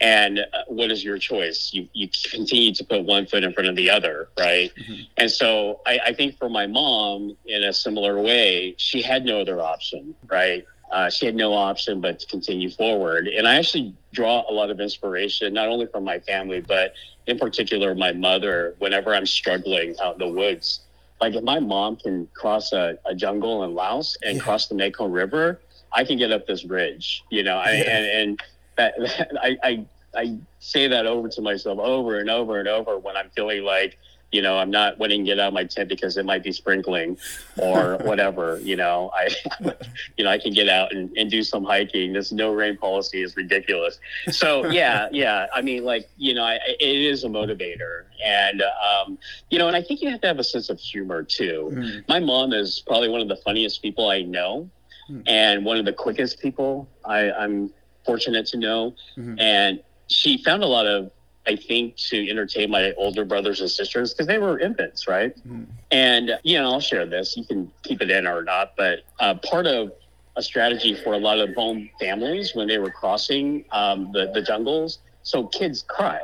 And uh, what is your choice? You you continue to put one foot in front of the other, right? Mm-hmm. And so I, I think for my mom, in a similar way, she had no other option, right? Uh, she had no option but to continue forward. And I actually draw a lot of inspiration, not only from my family, but in particular my mother. Whenever I'm struggling out in the woods, like if my mom can cross a, a jungle in Laos and yeah. cross the Mekong River, I can get up this ridge, you know, I, yeah. and, and that, that I, I, I say that over to myself over and over and over when I'm feeling like, you know, I'm not wanting to get out of my tent because it might be sprinkling or whatever, you know, I, you know, I can get out and, and do some hiking. This no rain policy is ridiculous. So yeah, yeah. I mean, like, you know, I, it is a motivator and, um, you know, and I think you have to have a sense of humor too. Mm. My mom is probably one of the funniest people I know mm. and one of the quickest people I, I'm fortunate to know. Mm-hmm. And she found a lot of I think, to entertain my older brothers and sisters because they were infants, right? Mm-hmm. And, you know, I'll share this. You can keep it in or not. But uh, part of a strategy for a lot of Hmong families when they were crossing um, the, the jungles, so kids cry.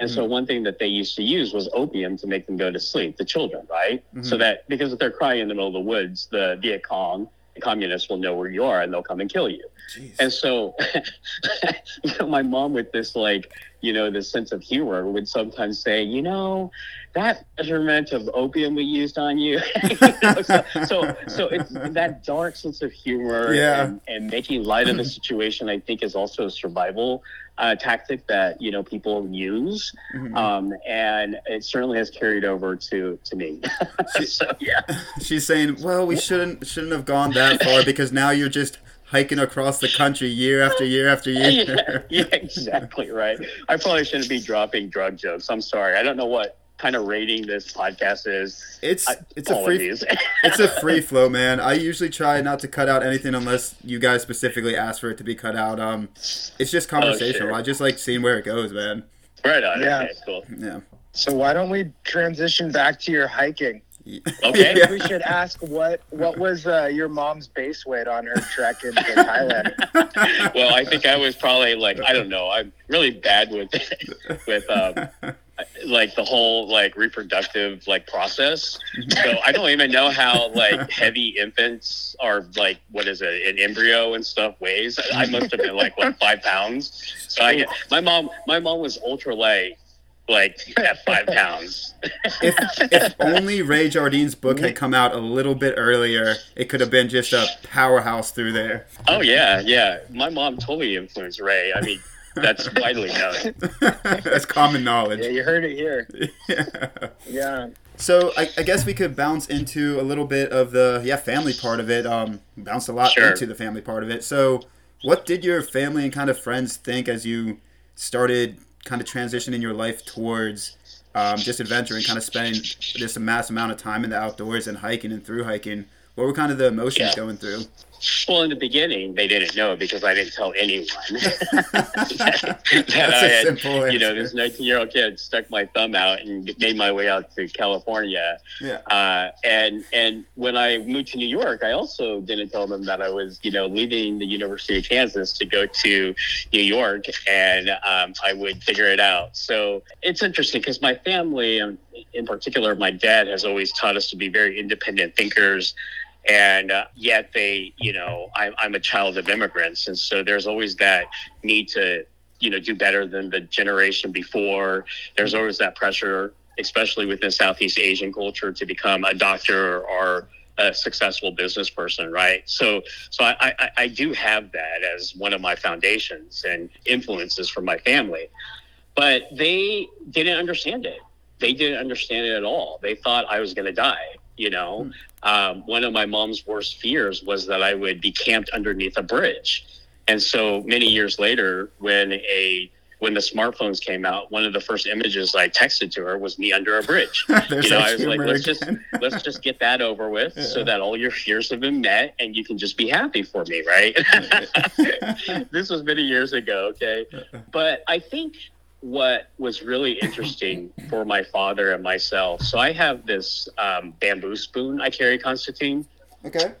And so one thing that they used to use was opium to make them go to sleep, the children, right? Mhm. So that because if they're crying in the middle of the woods, the Viet Cong, the communists will know where you are and they'll come and kill you. Jeez. And so, you know, my mom, with this like, you know, this sense of humor, would sometimes say, you know, that measurement of opium we used on you. You know, so, so, so it's that dark sense of humor Yeah. and, and making light of the situation. I think is also a survival uh, tactic that you know people use, Mhm. um, and it certainly has carried over to to me. so yeah. She's saying, "Well, we shouldn't shouldn't have gone that far because now you're just hiking across the country year after year after yeah, year." yeah, exactly right. I probably shouldn't be dropping drug jokes. I'm sorry. I don't know what kind of rating this podcast is. It's I- it's a free it's a free flow, man. I usually try not to cut out anything unless you guys specifically ask for it to be cut out. Um, it's just conversational. sure. I just like seeing where it goes, man. right on. Yeah. Okay, cool. Yeah. So why don't we transition back to your hiking? Okay. Yeah. We should ask what what was uh, your mom's base weight on her trek into Thailand? well, I think I was probably like I don't know. I'm really bad with with um, like the whole like reproductive like process. Mm-hmm. So I don't even know how like heavy infants are like what is it an embryo and stuff weighs. I must have been like what five pounds. So I my mom. My mom was ultra light, like at five pounds. if if only Ray Jardine's book had come out a little bit earlier, it could have been just a powerhouse through there. Oh yeah, yeah. My mom totally influenced Ray. I mean, that's widely known. That's common knowledge. Yeah, you heard it here. Yeah. Yeah. So I, I guess we could bounce into a little bit of the yeah family part of it. Um, bounced a lot Sure. into the family part of it. So, what did your family and kind of friends think as you started kind of transitioning your life towards um, just adventure and kind of spending this mass amount of time in the outdoors and hiking and through hiking? What were kind of the emotions Yeah. going through? Well, in the beginning, they didn't know because I didn't tell anyone that, that I had, you know, this 19 year old kid stuck my thumb out and made my way out to California. Yeah. Uh, and and when I moved to New York, I also didn't tell them that I was, you know, leaving the University of Kansas to go to New York, and um, I would figure it out. So it's interesting because my family, um, in particular, my dad, has always taught us to be very independent thinkers. And uh, yet they, you know, I'm, I'm a child of immigrants, and so there's always that need to, you know, do better than the generation before. There's always that pressure especially within Southeast Asian culture, to become a doctor or a successful business person, right? So, so I, I, I do have that as one of my foundations and influences from my family, but they didn't understand it. They didn't understand it at all. They thought I was going to die. You know, um, one of my mom's worst fears was that I would be camped underneath a bridge. And so many years later, when a when the smartphones came out, one of the first images I texted to her was me under a bridge. You know, I was like, let's just let's just get that over with, so that all your fears have been met, and you can just be happy for me, right? this was many years ago, okay. But I think what was really interesting for my father and myself. So I have this um, bamboo spoon I carry, Constantine okay.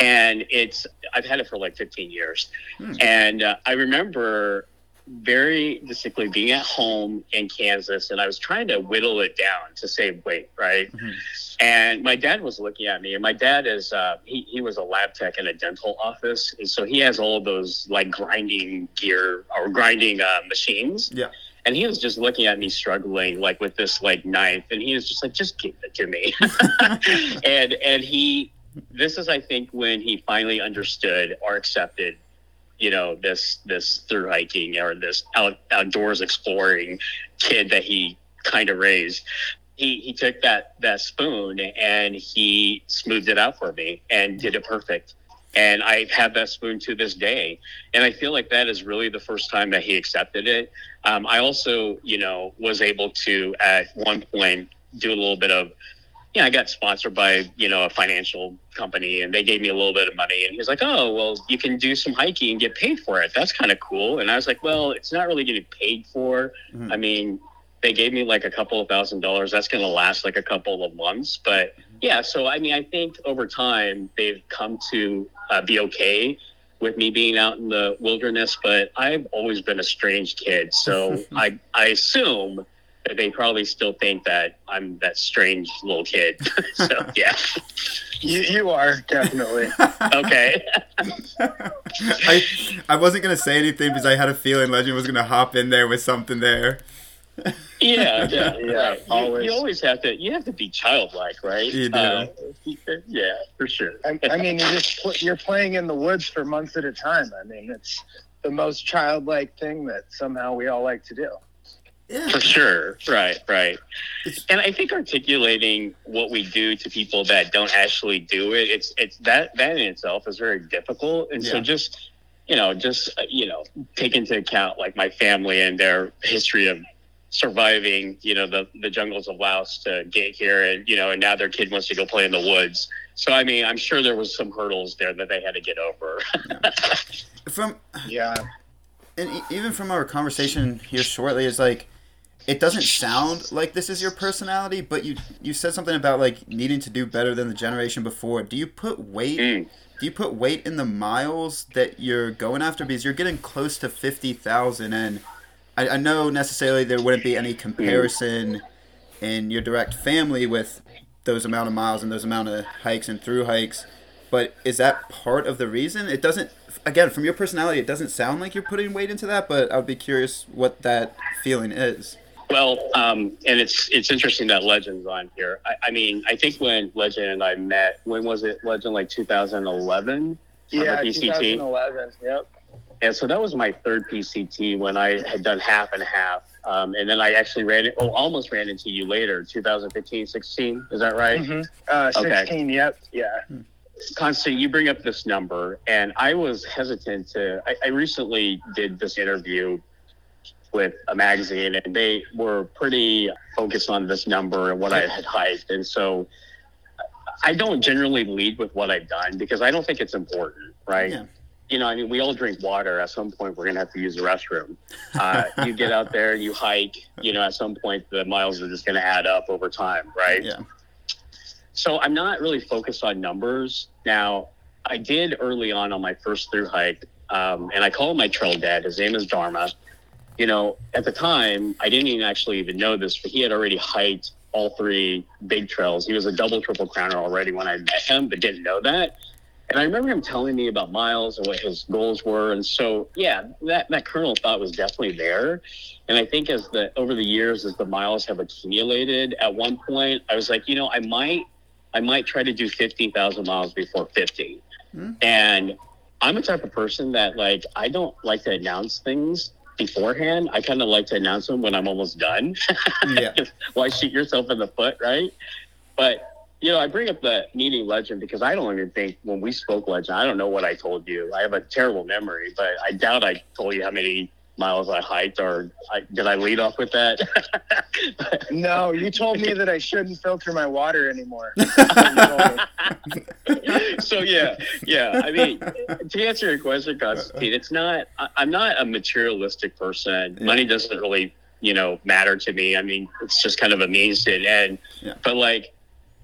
and it's I've had it for like 15 years, Hmm. and uh, I remember very distinctly being at home in Kansas, and I was trying to whittle it down to save weight, right? Mhm. And my dad was looking at me, and my dad is uh, he he was a lab tech in a dental office, and so he has all of those like grinding gear or grinding uh, machines. Yeah. And he was just looking at me struggling like with this like knife, and he was just like, "Just give it to me." and and he this is i think when he finally understood or accepted you know this this through hiking or this out, outdoors exploring kid that he kind of raised he he took that that spoon and he smoothed it out for me and did it perfect and i have that spoon to this day and i feel like that is really the first time that he accepted it um, i also you know was able to at one point do a little bit of yeah, I got sponsored by, you know, a financial company and they gave me a little bit of money. And he was like, oh, well, you can do some hiking and get paid for it. That's kind of cool. And I was like, well, it's not really getting paid for. Mhm. I mean, they gave me like a couple of thousand dollars. That's going to last like a couple of months. But yeah, so I mean, I think over time they've come to uh, be okay with me being out in the wilderness. But I've always been a strange kid. So I, I assume that they probably still think that I'm that strange little kid. so yeah. You, you are definitely. okay. I I wasn't gonna say anything because I had a feeling Legend was gonna hop in there with something there. Yeah, yeah, Yeah, right. You- always. You, always have to. You have to be childlike, right? You do. Uh, yeah, for sure. I, I mean, you just pl- you're playing in the woods for months at a time. I mean, it's the most childlike thing that somehow we all like to do. Yeah. For sure. Right, right. And I think articulating what we do to people that don't actually do it, it's it's that that in itself is very difficult. And so just you know, just uh, you know, take into account like my family and their history of surviving, you know, the the jungles of Laos to get here and you know, and now their kid wants to go play in the woods. So I mean, I'm sure there was some hurdles there that they had to get over. From Yeah. and e- even from our conversation here shortly is like it doesn't sound like this is your personality but you you said something about like needing to do better than the generation before do you put weight Mm. do you put weight in the miles that you're going after because you're getting close to 50,000 and I, I know necessarily there wouldn't be any comparison in your direct family with those amount of miles and those amount of hikes and through hikes but is that part of the reason it doesn't again from your personality it doesn't sound like you're putting weight into that but i would be curious what that feeling is Well, um, and it's it's interesting that Legend's on here. I, I mean, I think when Legend and I met, when was it? Legend like 2011. Yeah, PCT? 2011. Yep. And so that was my third PCT when I had done half and half. Um, and then I actually ran it, oh, almost ran into you later, 2015, 16. Is that right? hmm Uh, Okay. 16. Yep. Yeah. Constant, you bring up this number, and I was hesitant to. I, I recently did this interview with a magazine, and they were pretty focused on this number and what I had hiked. And so I don't generally lead with what I've done because I don't think it's important, right? Yeah. You know, I mean, we all drink water. At some point, we're going to have to use the restroom. Uh, you get out there, you hike, you know, at some point, the miles are just going to add up over time, right? yeah So I'm not really focused on numbers. Now, I did early on on my first through hike, um, and I call my trail dad. His name is Dharma. You know, at the time, I didn't even actually even know this, but he had already hiked all three big trails. He was a double, triple crowner already when I met him, but didn't know that. And I remember him telling me about miles and what his goals were. And so, yeah, that, that kernel thought was definitely there. And I think as the over the years, as the miles have accumulated, at one point I was like, you know, I might, I might try to do fifty thousand miles before fifty. Hmm. And I'm a type of person that like I don't like to announce things beforehand. I kind of like to announce them when I'm almost done. yeah Why shoot yourself in the foot, right? But you know, I bring up the meeting legend because I don't even think when we spoke legend, I don't know what I told you. I have a terrible memory, but I doubt I told you how many miles I hiked, or I, did I lead off with that? No, you told me that I shouldn't filter my water anymore. That's what you told me. so yeah, yeah. I mean, to answer your question, Constantine, it's not. I, I'm not a materialistic person. Yeah. Money doesn't really, you know, matter to me. I mean, it's just kind of a means to an end. Yeah. But like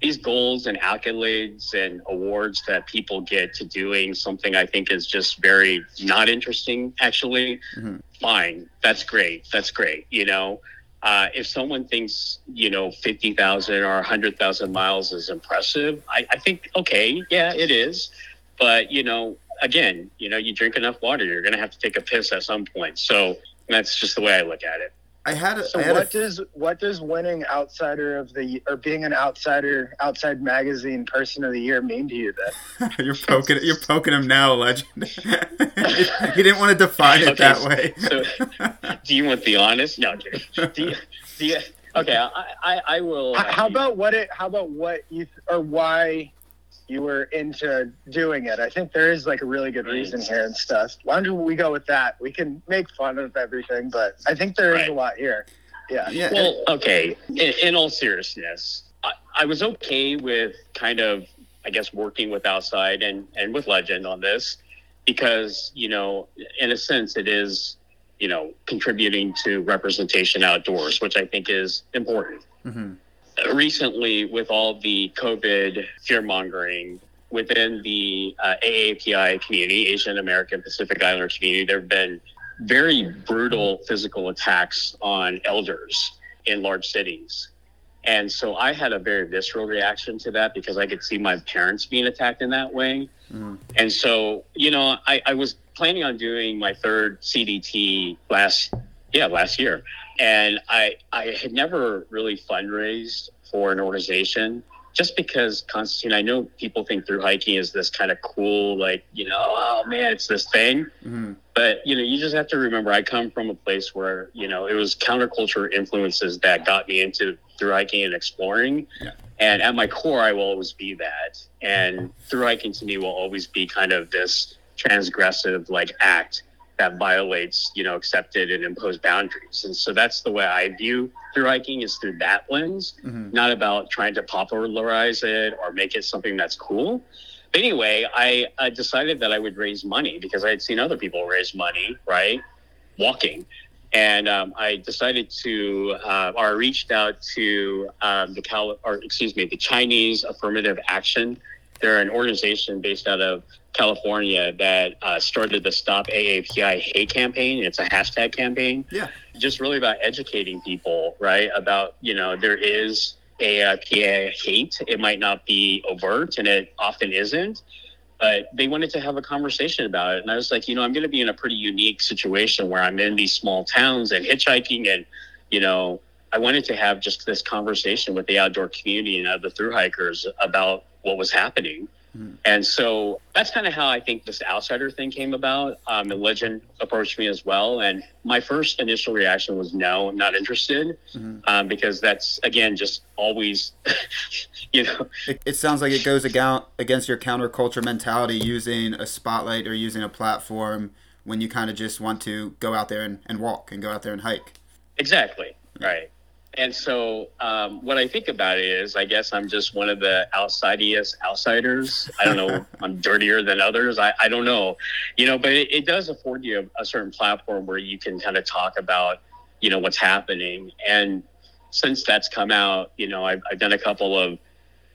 these goals and accolades and awards that people get to doing something I think is just very not interesting. Actually, Mhm. fine. That's great. That's great. You know. Uh, if someone thinks you know fifty thousand or hundred thousand miles is impressive, I, I think okay, yeah, it is. But you know, again, you know, you drink enough water, you're gonna have to take a piss at some point. So that's just the way I look at it. I had a, So I had what a, does what does winning outsider of the or being an outsider outside magazine person of the year mean to you then? you're poking you're poking him now legend you didn't want to define it Okay, that way so- Do you want the honest? No, I'm. Do you, do you, okay, I, I, I will. How, uh, how about what it? How about what you or why you were into doing it? I think there is like a really good reason here and stuff. Why don't we go with that? We can make fun of everything, but I think there is Right. a lot here. Yeah. yeah Well, okay. In, in all seriousness, I, I was okay with kind of, I guess, working with outside and and with Legend on this because you know, in a sense, it is you know contributing to representation outdoors, which I think is important. mhm. Recently with all the COVID fear mongering within the uh, AAPI community, Asian American Pacific Islander community, there have been very brutal physical attacks on elders. in large cities. And so I had a very visceral reaction to that because I could see my parents being attacked in that way. Mm. And so, you know, I, I was planning on doing my third CDT last, yeah, last year. And I, I had never really fundraised for an organization just because Constantine, I know people think through hiking is this kind of cool, like, you know, oh man, it's this thing. Mm-hmm. But, you know, you just have to remember I come from a place where, you know, it was counterculture influences that got me into through hiking and exploring. Yeah. And at my core, I will always be that. And through hiking to me will always be kind of this transgressive like act that violates, you know, accepted and imposed boundaries. And so that's the way I view through hiking is through that lens, mm-hmm. not about trying to popularize it or make it something that's cool. But anyway, I, I decided that I would raise money because I had seen other people raise money, right? Walking. And um, I decided to, uh, or I reached out to um, the Cal, or excuse me, the Chinese Affirmative Action. They're an organization based out of California that uh, started the Stop AAPI Hate campaign. It's a hashtag campaign. Yeah. Just really about educating people, right? About, you know, there is AAPI hate. It might not be overt and it often isn't, but they wanted to have a conversation about it. And I was like, you know, I'm going to be in a pretty unique situation where I'm in these small towns and hitchhiking and, you know, I wanted to have just this conversation with the outdoor community and other through hikers about what was happening. Mm-hmm. And so that's kind of how I think this outsider thing came about. Um, and Legend approached me as well. And my first initial reaction was no, I'm not interested. Mm-hmm. Um, because that's, again, just always, you know. It, it, sounds like it goes against your counterculture mentality using a spotlight or using a platform when you kind of just want to go out there and, and walk and go out there and hike. Exactly. Right. And so, um, what I think about it is, I guess I'm just one of the outsidiest outsiders. I don't know, I'm dirtier than others. I, I don't know, you know, but it, it does afford you a, a, certain platform where you can kind of talk about, you know, what's happening. And since that's come out, you know, I've, I've done a couple of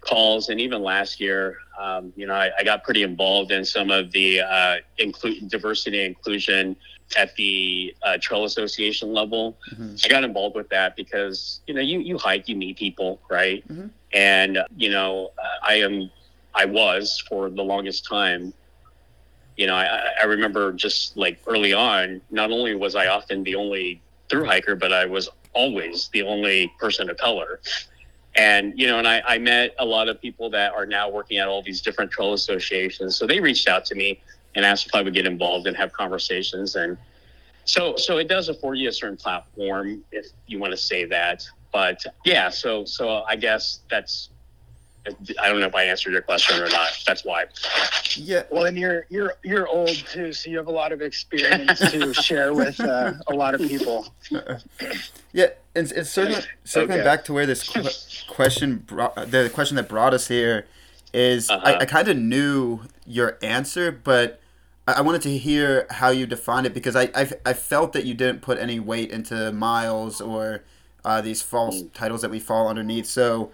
calls, and even last year, um, you know, I, I, got pretty involved in some of the uh, include diversity and inclusion at the uh, trail association level. Mm-hmm. I got involved with that because you know you you hike, you meet people, right? Mm-hmm. And you know, uh, I am, I was for the longest time. You know, I, I remember just like early on, not only was I often the only through hiker, but I was always the only person of color. And you know, and I, I met a lot of people that are now working at all these different trail associations. So they reached out to me and ask if I would get involved and have conversations. And so, so it does afford you a certain platform if you want to say that. But yeah, so so I guess that's I don't know if I answered your question or not. That's why. Yeah. Well, and you're you're you're old too, so you have a lot of experience to share with uh, a lot of people. Yeah, and, and circling, circling okay. back to where this question brought the question that brought us here is uh-huh. I, I kind of knew your answer, but I wanted to hear how you defined it because I, I, I felt that you didn't put any weight into miles or uh, these false mm. titles that we fall underneath. So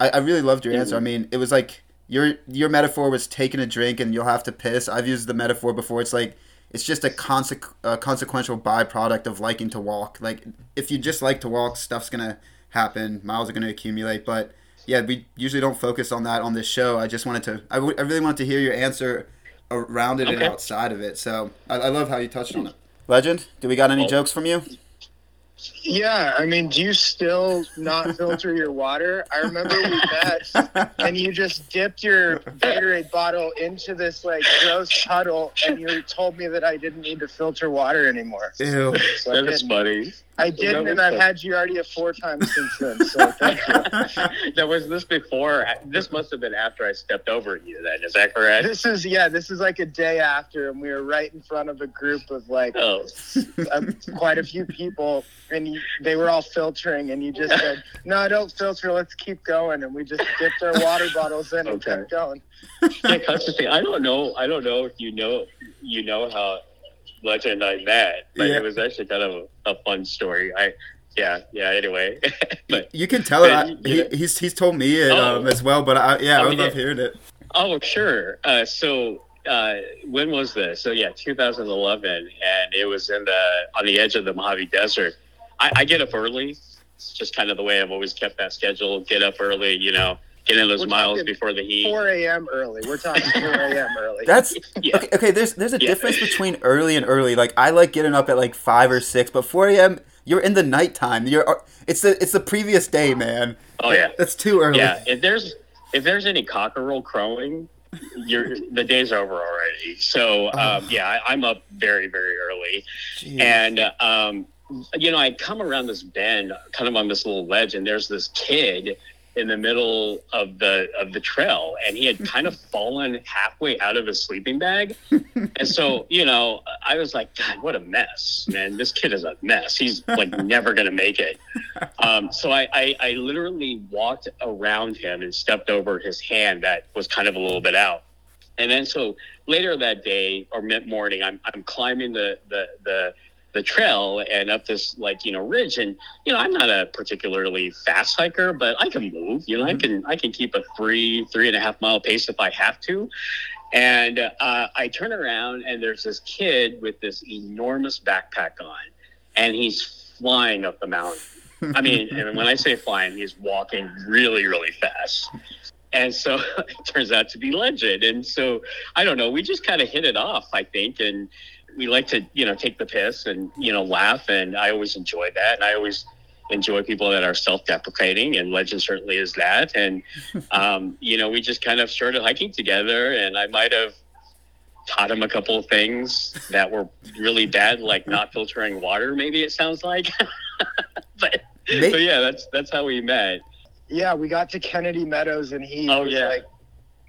I, I really loved your answer. I mean, it was like your your metaphor was taking a drink and you'll have to piss. I've used the metaphor before. It's like it's just a, conse- a consequential byproduct of liking to walk. Like if you just like to walk, stuff's gonna happen. Miles are gonna accumulate, but yeah, we usually don't focus on that on this show. I just wanted to, I, w- I really wanted to hear your answer around it okay. and outside of it. So I, I, love how you touched on it. Legend, do we got any oh. jokes from you? Yeah, I mean, do you still not filter your water? I remember we met and you just dipped your Gatorade bottle into this like gross puddle and you told me that I didn't need to filter water anymore. Ew. So that is funny. I didn't, and I've had Giardia four times since then. So thank you. now, was this before? This must have been after I stepped over you. Then is that correct? This is yeah. This is like a day after, and we were right in front of a group of like oh. Um, quite a few people, and you, they were all filtering, and you just said, "No, don't filter. Let's keep going." And we just dipped our water bottles in and kept going. Yeah, Constantine, I don't know. I don't know if you know you know how legend I met. But yeah. it was actually kind of a, a fun story. I yeah, yeah. Anyway, but you can tell it. he, he's he's told me it oh, um, as well. But I, yeah, I, I would love hearing it. Oh, sure. Uh, so uh, when was this? So yeah, 2011, and it was in the on the edge of the Mojave Desert. I, I get up early, It's just kind of the way I've always kept that schedule. Get up early, you know, get in those We're miles before the heat. 4 a.m. early. We're talking 4 a.m. early. That's Yeah. okay. Okay, there's there's a Yeah. difference between early and early. Like I like getting up at like five or six, but four a.m. You're in the nighttime. You're it's the it's the previous day, man. Oh yeah, That's too early. yeah. If there's if there's any cockerel crowing, you're the day's over already. So um, yeah, I, I'm up very very early. Jeez. and um, you know i come around this bend kind of on this little ledge and there's this kid in the middle of the of the trail and he had kind of fallen halfway out of his sleeping bag. And so you know i was like god what a mess man. This kid is a mess. He's like never gonna make it. Um, so I, I i literally walked around him and stepped over his hand that was kind of a little bit out. And then so later that day or mid morning, I'm I'm climbing the the the the trail and up this like you know ridge. And you know I'm not a particularly fast hiker but I can move you know I can I can keep a three three and a half mile pace if I have to. And uh, I turn around and there's this kid with this enormous backpack on and he's flying up the mountain. I mean and when I say flying he's walking really really fast. And so it turns out to be legend. And so i don't know we just kind of hit it off i think. And we like to you know take the piss and you know laugh and i always enjoy that and i always enjoy people that are self-deprecating and legend certainly is that and um, you know we just kind of started hiking together and i might have taught him a couple of things that were really bad like not filtering water maybe it sounds like but, May- but yeah that's that's how we met yeah, we got to Kennedy Meadows and he Oh, was yeah. like,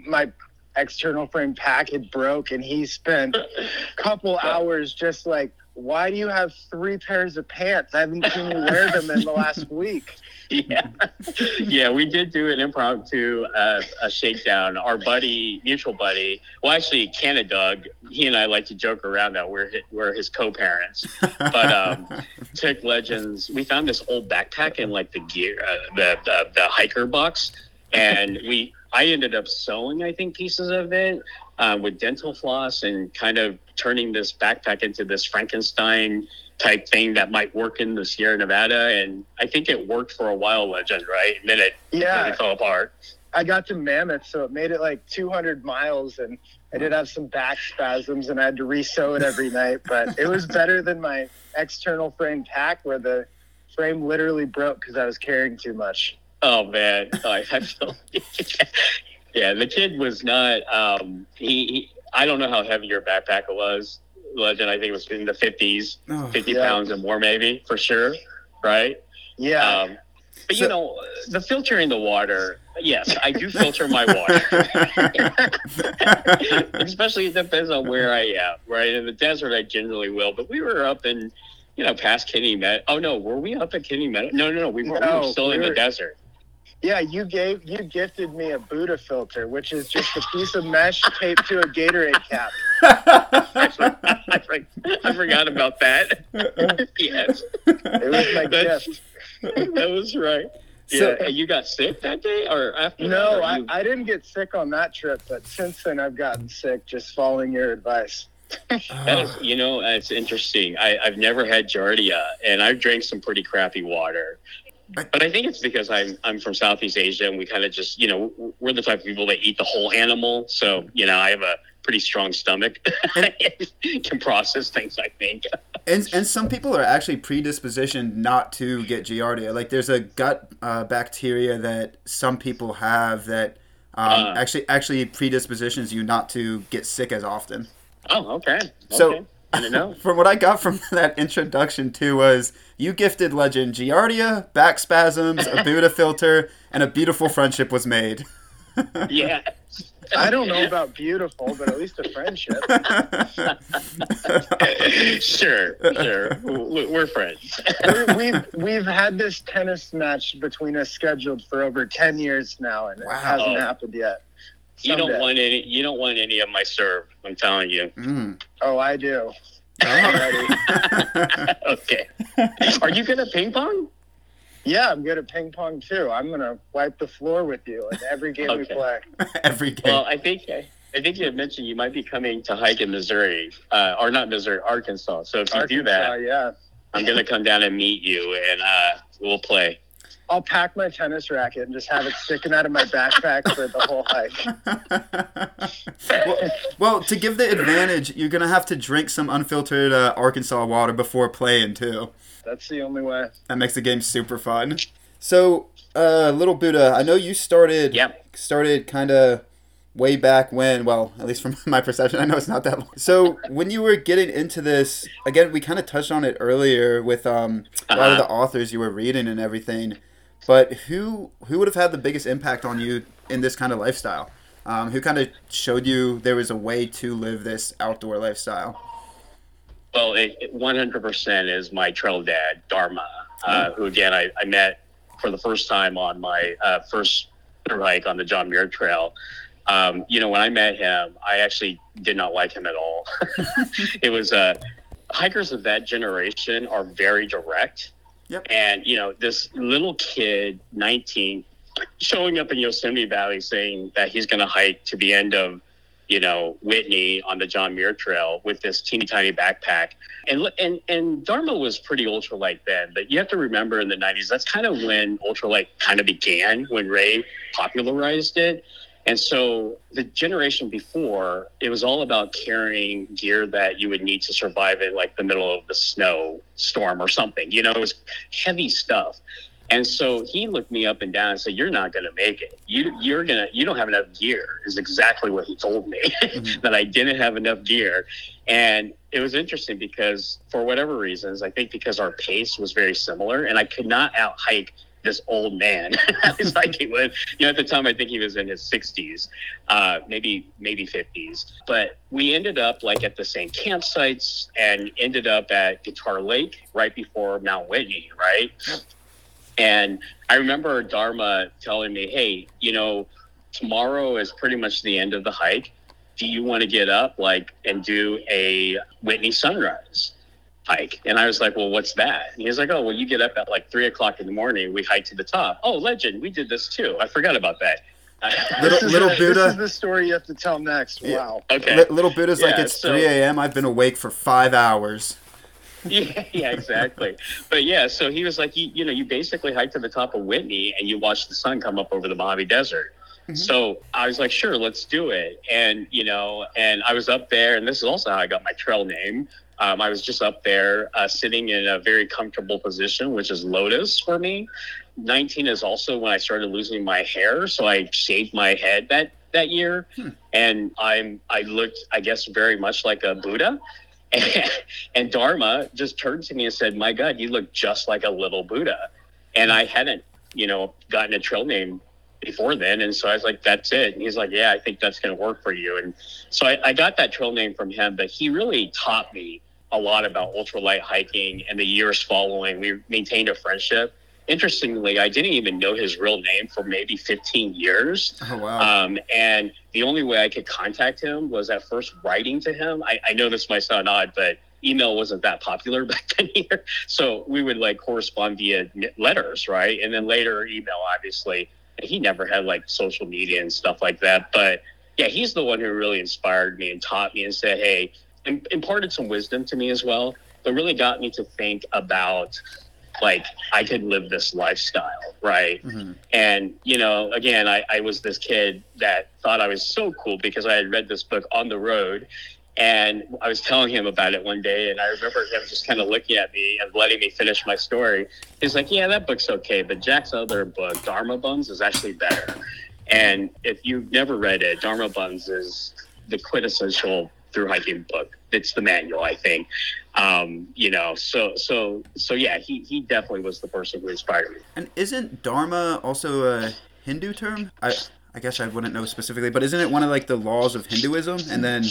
my external frame pack had broke and he spent a couple hours just like, why do you have three pairs of pants? I haven't seen you wear them in the last week. yeah, yeah, we did do an impromptu uh, a shakedown. Our buddy, mutual buddy, well, actually, Canada Doug, he and I like to joke around that we're hi- we're his co-parents. But um, Tick Legends, we found this old backpack in like the gear, uh, the, the the hiker box, and we I ended up sewing, I think, pieces of it uh, with dental floss and kind of turning this backpack into this Frankenstein type thing that might work in the Sierra Nevada. And I think it worked for a while, Legend, right? And then it, then Yeah, it fell apart. I got to Mammoth, so it made it like 200 miles, and I did have some back spasms, and I had to re-sew it every night. But it was better than my external frame pack, where the frame literally broke because I was carrying too much. Oh man, oh, I I feel. yeah, the kid was not. Um, he, he, I don't know how heavy your backpack was, Legend. I think it was in the fifties, Oh. fifty Yeah. pounds and more, maybe for sure, right? Yeah, Um, but So- you know, the filtering the water. Yes, I do filter my water. Especially it depends on where I am. Right in the desert, I generally will. But we were up in, you know, past Kennedy Meadow. Oh no, were we up at Kennedy Meadow? No, no, no. We were, we were still we in the desert. Yeah. You gave you gifted me a Buddha filter, which is just a piece of mesh taped to a Gatorade cap. I, for- I forgot about that. yes, It was my That's- gift. that was right. So- yeah, you got sick that day or after? No, I, you- I didn't get sick on that trip, but since then I've gotten sick just following your advice. That is, you know, it's interesting. I, I've never had Giardia, and I've drank some pretty crappy water. But- I think it's because I'm I'm from Southeast Asia, and we kind of just, you know, we're the type of people that eat the whole animal. So, you know, I have a pretty strong stomach, can process things. I think. and and some people are actually predispositioned not to get giardia. Like there's a gut uh, bacteria that some people have that um, Uh. actually actually predispositions you not to get sick as often. Oh, okay. So- okay. Know. From what I got from that introduction too was you gifted legend giardia, back spasms, a Buddha filter, and a beautiful friendship was made. Yeah. I don't know about beautiful, but at least a friendship. sure, sure. We- We're friends. we, we've we've had this tennis match between us scheduled for over ten years now, and Wow. it hasn't happened yet. You don't want any. You don't want any of my serve. I'm telling you. Mm. Oh, I do. Oh. okay. Are you good at ping pong? Yeah, I'm good at ping pong too. I'm gonna wipe the floor with you in every game we play. Every game. Well, I think I think you had mentioned you might be coming to hike in Missouri, uh, or not Missouri, Arkansas. So if you do that, yeah. I'm gonna come down and meet you, and uh, we'll play. I'll pack my tennis racket and just have it sticking out of my backpack for the whole hike. well, well, to give the advantage, you're gonna have to drink some unfiltered uh, Arkansas water before playing too. That's the only way. That makes the game super fun. So, uh, little Buddha, I know you started. Yep. Started kind of way back when. Well, at least from my perception, I know it's not that long. So, when you were getting into this, again, we kind of touched on it earlier with um, a lot of Uh-huh. the authors you were reading and everything. But who who would have had the biggest impact on you in this kind of lifestyle? Um, who kind of showed you there was a way to live this outdoor lifestyle? Well, it, it 100% is my trail dad, Dharma, uh, who again I, I met for the first time on my uh, first hike on the John Muir Trail. Um, you know, when I met him, I actually did not like him at all. it was uh, hikers of that generation are very direct. Yep. And you know, this little kid, 19, showing up in Yosemite Valley saying that he's going to hike to the end of you know, Whitney on the John Muir Trail with this teeny tiny backpack. And and and Dharma was pretty ultralight then, but you have to remember in the 90s, that's kind of when ultralight kind of began, when Ray popularized it. And so the generation before, it was all about carrying gear that you would need to survive in like the middle of the snow storm or something. You know, it was heavy stuff. And so he looked me up and down and said, "You're not going to make it. You you're gonna you don't have enough gear." Is exactly what he told me Mhm. that I didn't have enough gear, and it was interesting because for whatever reasons, I think because our pace was very similar, and I could not out hike this old man I was hiking with. You know, at the time I think he was in his 60s, uh, maybe maybe 50s. But we ended up like at the same campsites and ended up at Guitar Lake right before Mount Whitney, right? And I remember Dharma telling me, "Hey, you know, tomorrow is pretty much the end of the hike. Do you want to get up like and do a Whitney sunrise?" Hike. And I was like, well, what's that? And he was like, oh, well, you get up at like three o'clock in the morning. We hike to the top. Oh, legend. We did this too. I forgot about that. Little- little the- Buddha. This is the story you have to tell next. Yeah. Wow. okay. Li- little Buddha's like it's so- 3 a.m. I've been awake for five hours. yeah, yeah, exactly. But yeah, so he was like, you, you know, you basically hike to the top of Whitney and you watch the sun come up over the Mojave Desert. Mhm. So I was like, sure, let's do it. And, you know, and I was up there, and this is also how I got my trail name. Um, I was just up there uh, sitting in a very comfortable position, which is lotus for me. 19 is also when I started losing my hair. So I shaved my head that, that year. Hmm. And I'm, I looked, I guess, very much like a Buddha. And, and Dharma just turned to me and said, My God, you look just like a little Buddha. And I hadn't, you know, gotten a trail name before then. And so I was like, That's it. And he's like, Yeah, I think that's going to work for you. And so I, I got that trail name from him, but he really taught me a lot about ultralight hiking and the years following. We maintained a friendship. Interestingly, I didn't even know his real name for maybe 15 years. Oh wow. Um, and the only way I could contact him was at first writing to him. I, I know this might sound odd, but email wasn't that popular back then either. So we would like correspond via letters, right? And then later email, obviously. He never had like social media and stuff like that. But yeah, he's the one who really inspired me and taught me and said, hey, imparted some wisdom to me as well, but really got me to think about like I could live this lifestyle, right? Mhm. And, you know, again, I, I was this kid that thought I was so cool because I had read this book on the road. And I was telling him about it one day, and I remember him just kind of looking at me and letting me finish my story. He's like, Yeah, that book's okay, but Jack's other book, Dharma Bums, is actually better. And if you've never read it, Dharma Bums is the quintessential through hiking book. It's the manual, I think. Um, you know, so so so yeah, he he definitely was the person who inspired me. And isn't Dharma also a Hindu term? I I guess I wouldn't know specifically, but isn't it one of like the laws of Hinduism? And then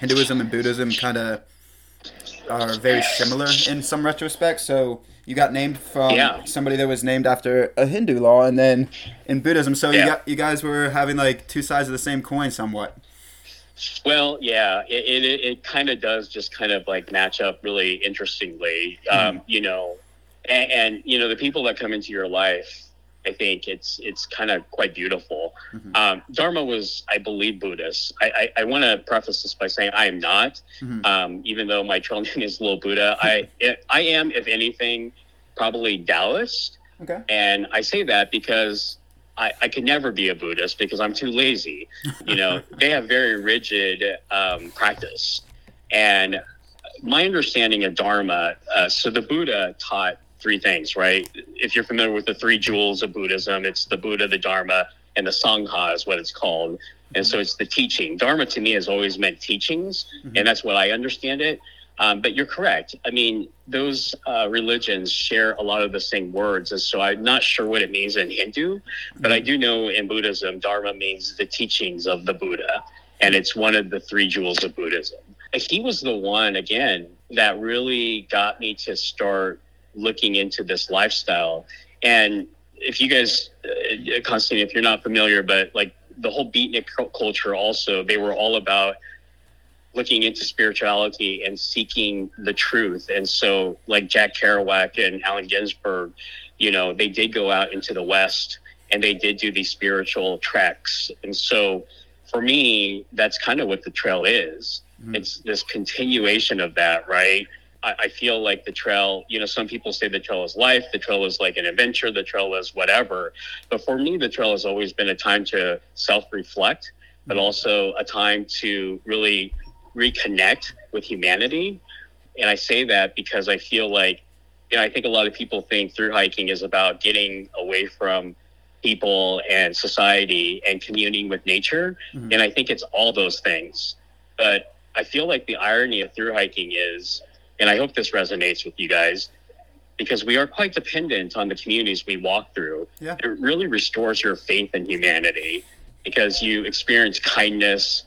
Hinduism and Buddhism kind of are very similar in some retrospects. So you got named from Yeah. somebody that was named after a Hindu law, and then in Buddhism, so you Yeah. got you guys were having like two sides of the same coin, somewhat. Well, yeah, it it, it kind of does just kind of like match up really interestingly, um, you know, and, and you know the people that come into your life I think it's it's kind of quite beautiful. Mhm. Um, Dharma was, I believe, Buddhist. I, I, I want to preface this by saying I am not, Mhm. um, even though my trail name is Little Buddha. I I am, if anything, probably Taoist, Okay. and I say that because I, I could never be a Buddhist because I'm too lazy. You know, they have very rigid um, practice, and my understanding of Dharma. Uh, so the Buddha taught three things, right? If you're familiar with the three jewels of Buddhism, it's the Buddha, the Dharma, and the Sangha is what it's called. And so it's the teaching. Dharma to me has always meant teachings, and that's what I understand it. Um, but you're correct. I mean, those uh, religions share a lot of the same words. And so I'm not sure what it means in Hindu, but I do know in Buddhism, Dharma means the teachings of the Buddha. And it's one of the three jewels of Buddhism. He was the one, again, that really got me to start looking into this lifestyle. And if you guys, uh, Constantine, if you're not familiar, but like the whole beatnik culture also, they were all about looking into spirituality and seeking the truth. And so, like Jack Kerouac and Allen Ginsberg, you know, they did go out into the West and they did do these spiritual treks. And so, for me, that's kind of what the trail is. Mhm. It's this continuation of that, right? I, I feel like the trail, you know, some people say the trail is life, the trail is like an adventure, the trail is whatever. But for me, the trail has always been a time to self reflect, but also a time to really reconnect with humanity. And I say that because I feel like, you know, I think a lot of people think through hiking is about getting away from people and society and communing with nature. Mhm. And I think it's all those things. But I feel like the irony of through hiking is, and I hope this resonates with you guys, because we are quite dependent on the communities we walk through. Yeah. It really restores your faith in humanity because you experience kindness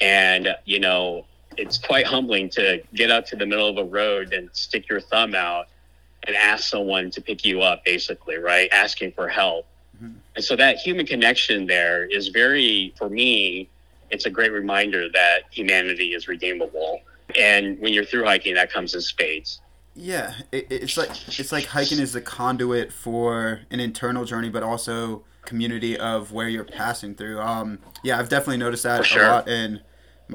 and, you know, it's quite humbling to get out to the middle of a road and stick your thumb out and ask someone to pick you up, basically, right? Asking for help. Mhm. And so that human connection there is very, for me, it's a great reminder that humanity is redeemable. And when you're through hiking, that comes in spades. Yeah, it, it's like it's like hiking is the conduit for an internal journey, but also community of where you're passing through. Um, yeah, I've definitely noticed that sure. a lot in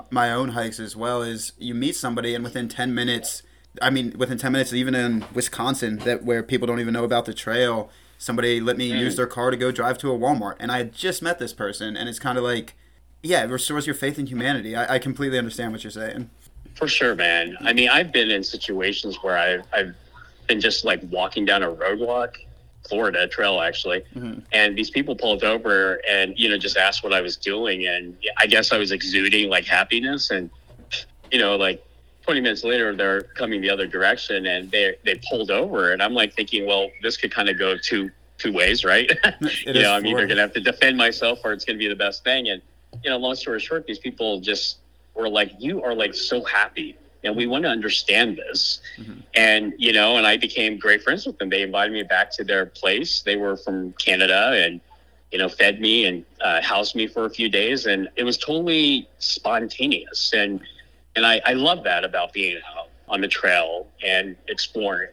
my own hikes as well. Is you meet somebody and within ten minutes, I mean, within ten minutes, even in Wisconsin, that where people don't even know about the trail, somebody let me Mm. use their car to go drive to a Walmart, and I had just met this person, and it's kind of like, yeah, it restores your faith in humanity. I, I completely understand what you're saying. For sure, man. I mean, I've been in situations where I've, I've been just like walking down a roadwalk, Florida trail actually, Mhm. and these people pulled over and you know just asked what I was doing, and I guess I was exuding like happiness, and you know like. 20 minutes later, they're coming the other direction and they they pulled over. And I'm like thinking, well, this could kind of go two two ways, right? You know, I'm either to have to defend myself or it's going to be the best thing. And, you know, long story short, these people just were like, you are like so happy. And we want to understand this. Mhm. And, you know, and I became great friends with them. They invited me back to their place. They were from Canada and, you know, fed me and uh, housed me for a few days. And it was totally spontaneous. And, and I, I love that about being out on the trail and exploring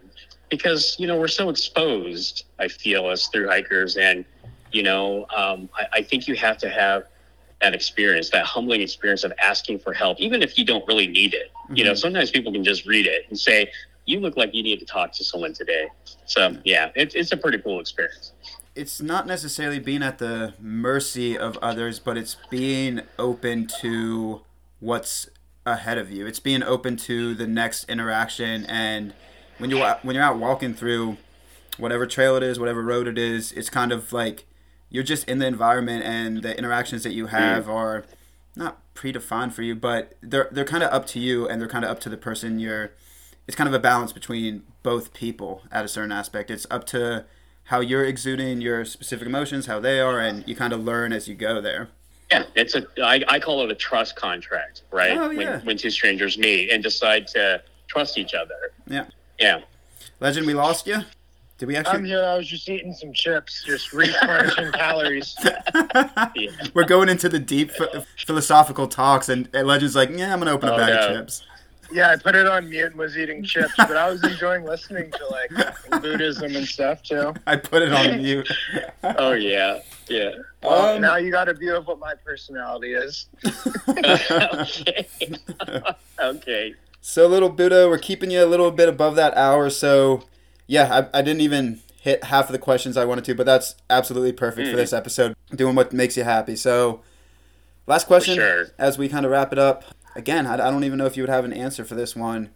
because you know we're so exposed i feel as through hikers and you know um, I, I think you have to have that experience that humbling experience of asking for help even if you don't really need it you know Mhm. sometimes people can just read it and say you look like you need to talk to someone today so yeah it, it's a pretty cool experience it's not necessarily being at the mercy of others, but it's being open to what's ahead of you. It's being open to the next interaction, and when you when you're out walking through whatever trail it is, whatever road it is, it's kind of like you're just in the environment, and the interactions that you mm. have are not predefined for you, but they're they're kind of up to you, and they're kind of up to the person you're. It's kind of a balance between both people at a certain aspect. It's up to how you're exuding your specific emotions, how they are, and you kind of learn as you go there. yeah it's a I, I call it a trust contract right Oh, yeah. when, when two strangers meet and decide to trust each other Yeah. yeah Legend, we lost you. Did we I'm here. I was just eating some chips, just replenishing calories. yeah. We're going into the deep ph- philosophical talks, and, and Legend's like, "Yeah, I'm gonna open a Oh, bag of chips." Yeah, I put it on mute and was eating chips, but I was enjoying listening to like Buddhism and stuff too. I put it on mute. Oh yeah, yeah. Well, Um, now you got a view of what my personality is. okay. okay. So, little Buddha, we're keeping you a little bit above that hour. So, yeah, I, I didn't even hit half of the questions I wanted to, but that's absolutely perfect for this episode. Doing what makes you happy. So, last question sure. as we kind of wrap it up. Again, I, I don't even know if you would have an answer for this one.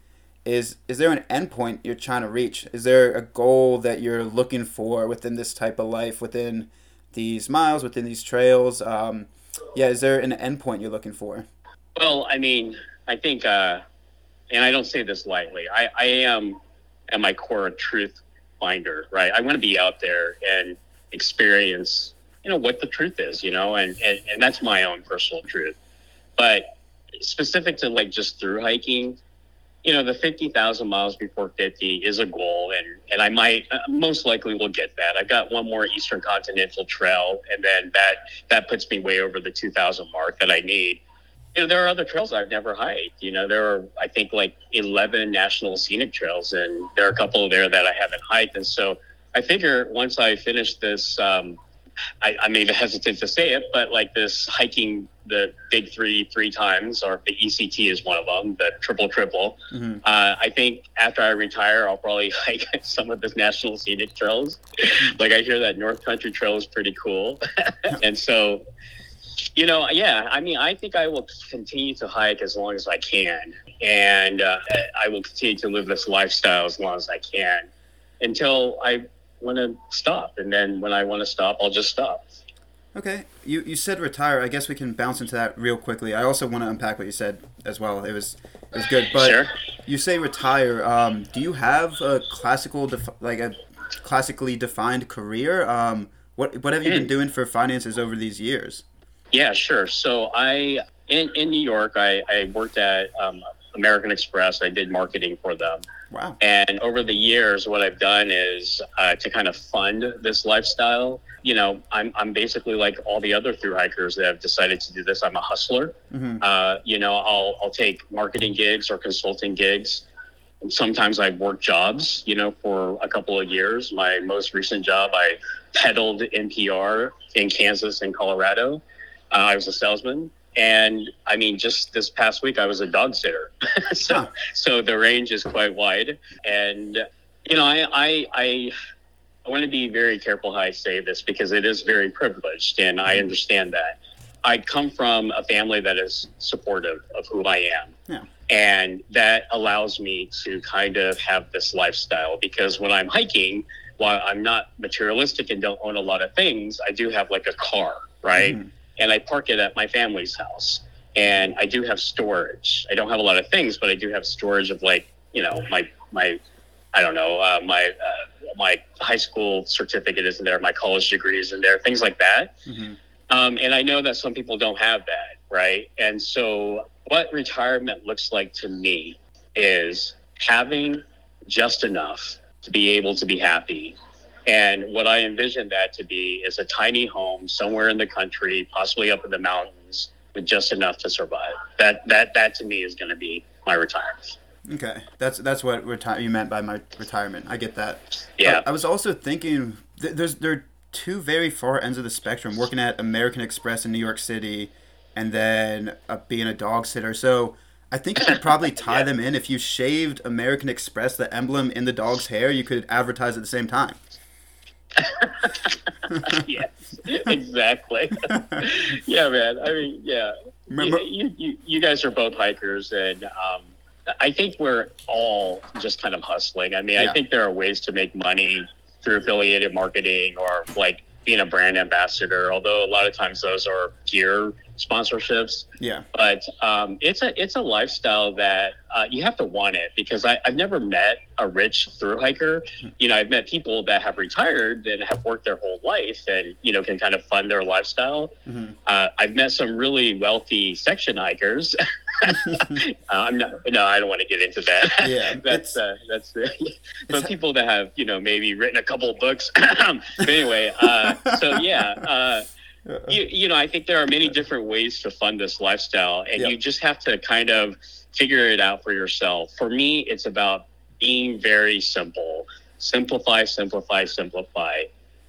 Is is there an endpoint you're trying to reach? Is there a goal that you're looking for within this type of life, within these miles, within these trails? Um, yeah, is there an endpoint you're looking for? Well, I mean, I think, uh, and I don't say this lightly. I, I am, at my core, a truth finder, right? I want to be out there and experience, you know, what the truth is, you know, and, and, and that's my own personal truth. But specific to like just through hiking, you know, the 50,000 miles before 50 is a goal, and, and I might, uh, most likely will get that. I've got one more Eastern Continental Trail, and then that, that puts me way over the 2,000 mark that I need. You know, there are other trails I've never hiked. You know, there are, I think, like 11 national scenic trails, and there are a couple there that I haven't hiked. And so I figure once I finish this, um, I, I'm even hesitant to say it, but like this hiking the big three three times, or the ECT is one of them, the triple triple. Mhm. Uh, I think after I retire, I'll probably hike some of the national scenic trails. like I hear that North Country Trail is pretty cool, and so you know, yeah, I mean, I think I will continue to hike as long as I can, and uh, I will continue to live this lifestyle as long as I can until I want to stop, and then when I want to stop, I'll just stop. Okay, you you said retire. I guess we can bounce into that real quickly. I also want to unpack what you said as well. It was it was good, but Sure. you say retire. Um, do you have a classical def- like a classically defined career? Um, what what have you been Mm. doing for finances over these years? Yeah, sure. So I in in New York, I, I worked at um, American Express. I did marketing for them, Wow. and over the years, what I've done is uh, to kind of fund this lifestyle. You know, I'm I'm basically like all the other through hikers that have decided to do this. I'm a hustler. hmm Uh, you know, I'll I'll take marketing gigs or consulting gigs. And Sometimes I work jobs, you know, for a couple of years. My most recent job, I peddled NPR in Kansas and Colorado. Uh, I was a salesman, and I mean, just this past week, I was a dog sitter. so, Huh. so the range is quite wide, and you know, I I. I I want to be very careful how I say this because it is very privileged, and I understand that. I come from a family that is supportive of who I am. Yeah. And that allows me to kind of have this lifestyle because when I'm hiking, while I'm not materialistic and don't own a lot of things, I do have like a car, right? Mhm. And I park it at my family's house. And I do have storage. I don't have a lot of things, but I do have storage of like, you know, my, my, I don't know, uh, my, uh, my high school certificate is in there, my college degree is in there, things like that. hmm Um, and I know that some people don't have that, right? And so, what retirement looks like to me is having just enough to be able to be happy. And what I envision that to be is a tiny home somewhere in the country, possibly up in the mountains, with just enough to survive. That that that to me is going to be my retirement. Okay, that's that's what reti- you meant by my retirement. I get that. Yeah. I, I was also thinking th- there's there are two very far ends of the spectrum. Working at American Express in New York City, and then uh, being a dog sitter. So I think you could probably tie Yeah. them in. If you shaved American Express, the emblem in the dog's hair, you could advertise at the same time. yes, exactly. yeah, man. I mean, yeah. Remember- You, you, you, guys are both hikers, and um, I think we're all just kind of hustling. I mean, Yeah. I think there are ways to make money through affiliated marketing or like being a brand ambassador. Although a lot of times those are gear sponsorships Yeah. but um, it's a it's a lifestyle that uh, you have to want it because I, I've never met a rich through hiker. You know, I've met people that have retired and have worked their whole life and you know can kind of fund their lifestyle. Mhm. Uh, I've met some really wealthy section hikers. uh, I'm not. No, I don't want to get into that. Yeah, that's uh, that's the. but people that have you know maybe written a couple of books. but anyway, uh, so yeah. Uh, you, you know, I think there are many different ways to fund this lifestyle, and Yep. you just have to kind of figure it out for yourself. For me, it's about being very simple. Simplify, simplify, simplify.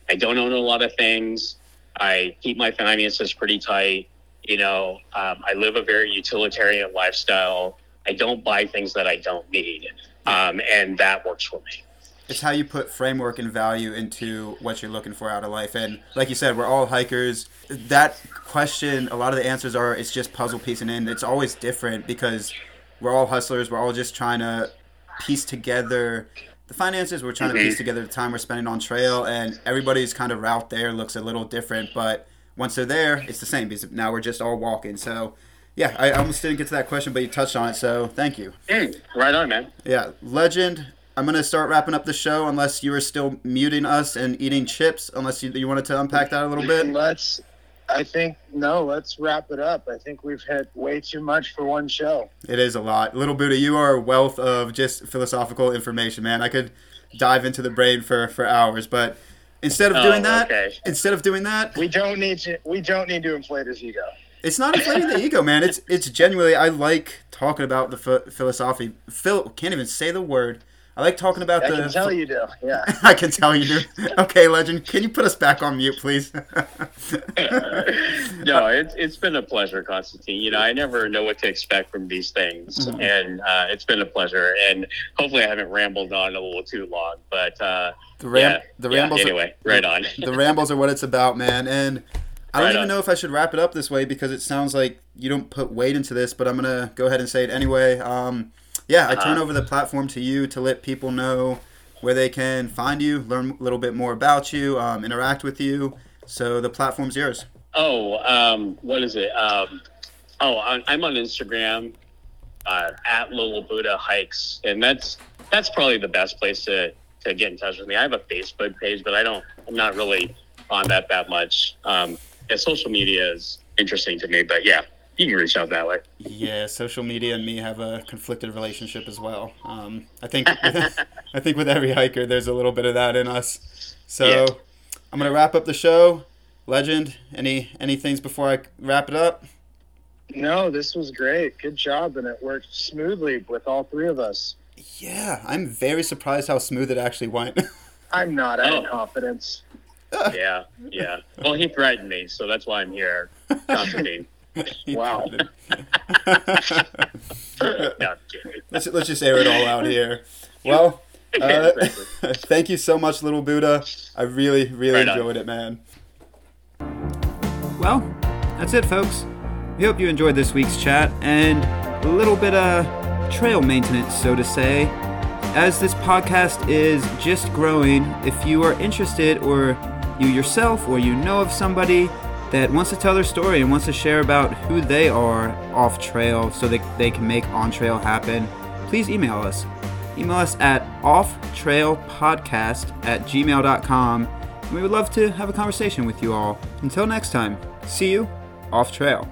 I don't own a lot of things. I keep my finances pretty tight. You know, um, I live a very utilitarian lifestyle. I don't buy things that I don't need, um, and that works for me. It's how you put framework and value into what you're looking for out of life. And like you said, we're all hikers. That question, a lot of the answers are it's just puzzle piecing in. It's always different because we're all hustlers. We're all just trying to piece together the finances. We're trying to piece together the time we're spending on trail, and everybody's kind of route there looks a little different. But once they're there, it's the same because now we're just all walking. So. Yeah, I almost didn't get to that question, but you touched on it, so thank you. Mm, right on, man. Yeah, legend. I'm gonna start wrapping up the show unless you are still muting us and eating chips. Unless you, you wanted to unpack that a little bit. Let's. I think no. Let's wrap it up. I think we've hit way too much for one show. It is a lot. Little Buddha, you are a wealth of just philosophical information, man. I could dive into the brain for for hours, but instead of Oh, doing that, okay. instead of doing that, We don't need to. We don't need to inflate his ego. it's not inflating the ego, man. It's it's genuinely. I like talking about the ph- philosophy. Phil can't even say the word. I like talking about I the. I can tell you do. Yeah. I can tell you do. Okay, legend. Can you put us back on mute, please? no, it's it's been a pleasure, Constantine. You know, I never know what to expect from these things, Mhm. and uh, it's been a pleasure. And hopefully, I haven't rambled on a little too long. But uh, The ram- yeah, the yeah, rambles. are- anyway, right on. the rambles are what it's about, man. And I don't Right even on. know if I should wrap it up this way because it sounds like you don't put weight into this, but I'm gonna go ahead and say it anyway. Um, yeah, I turn Uh-huh. over the platform to you to let people know where they can find you, learn a little bit more about you, um, interact with you. So the platform's yours. Oh, um, what is it? Um, oh, I'm I'm on Instagram uh, at Little Buddha Hikes, and that's that's probably the best place to to get in touch with me. I have a Facebook page, but I don't. I'm not really on that that much. Um, yeah, social media is interesting to me, but yeah, you can reach out that way. Yeah, social media and me have a conflicted relationship as well. Um, I think I think with every hiker, there's a little bit of that in us. So Yeah. I'm gonna wrap up the show. Legend, any any things before I wrap it up? No, this was great. Good job, and it worked smoothly with all three of us. Yeah, I'm very surprised how smooth it actually went. I'm not out of Oh. confidence. Yeah, yeah. Well, he threatened me, so that's why I'm here. Constantine. Wow. no, let's let's just air it all out here. Well, uh, thank you so much, little Buddha. I really really Right on. enjoyed it, man. Well, that's it, folks. We hope you enjoyed this week's chat and a little bit of trail maintenance, so to say. As this podcast is just growing, if you are interested, or you yourself, or you know of somebody that wants to tell their story and wants to share about who they are off trail so that they can make on trail happen, please email us. Email us at offtrailpodcast at gmail.com. And we would love to have a conversation with you all. Until next time, see you off trail.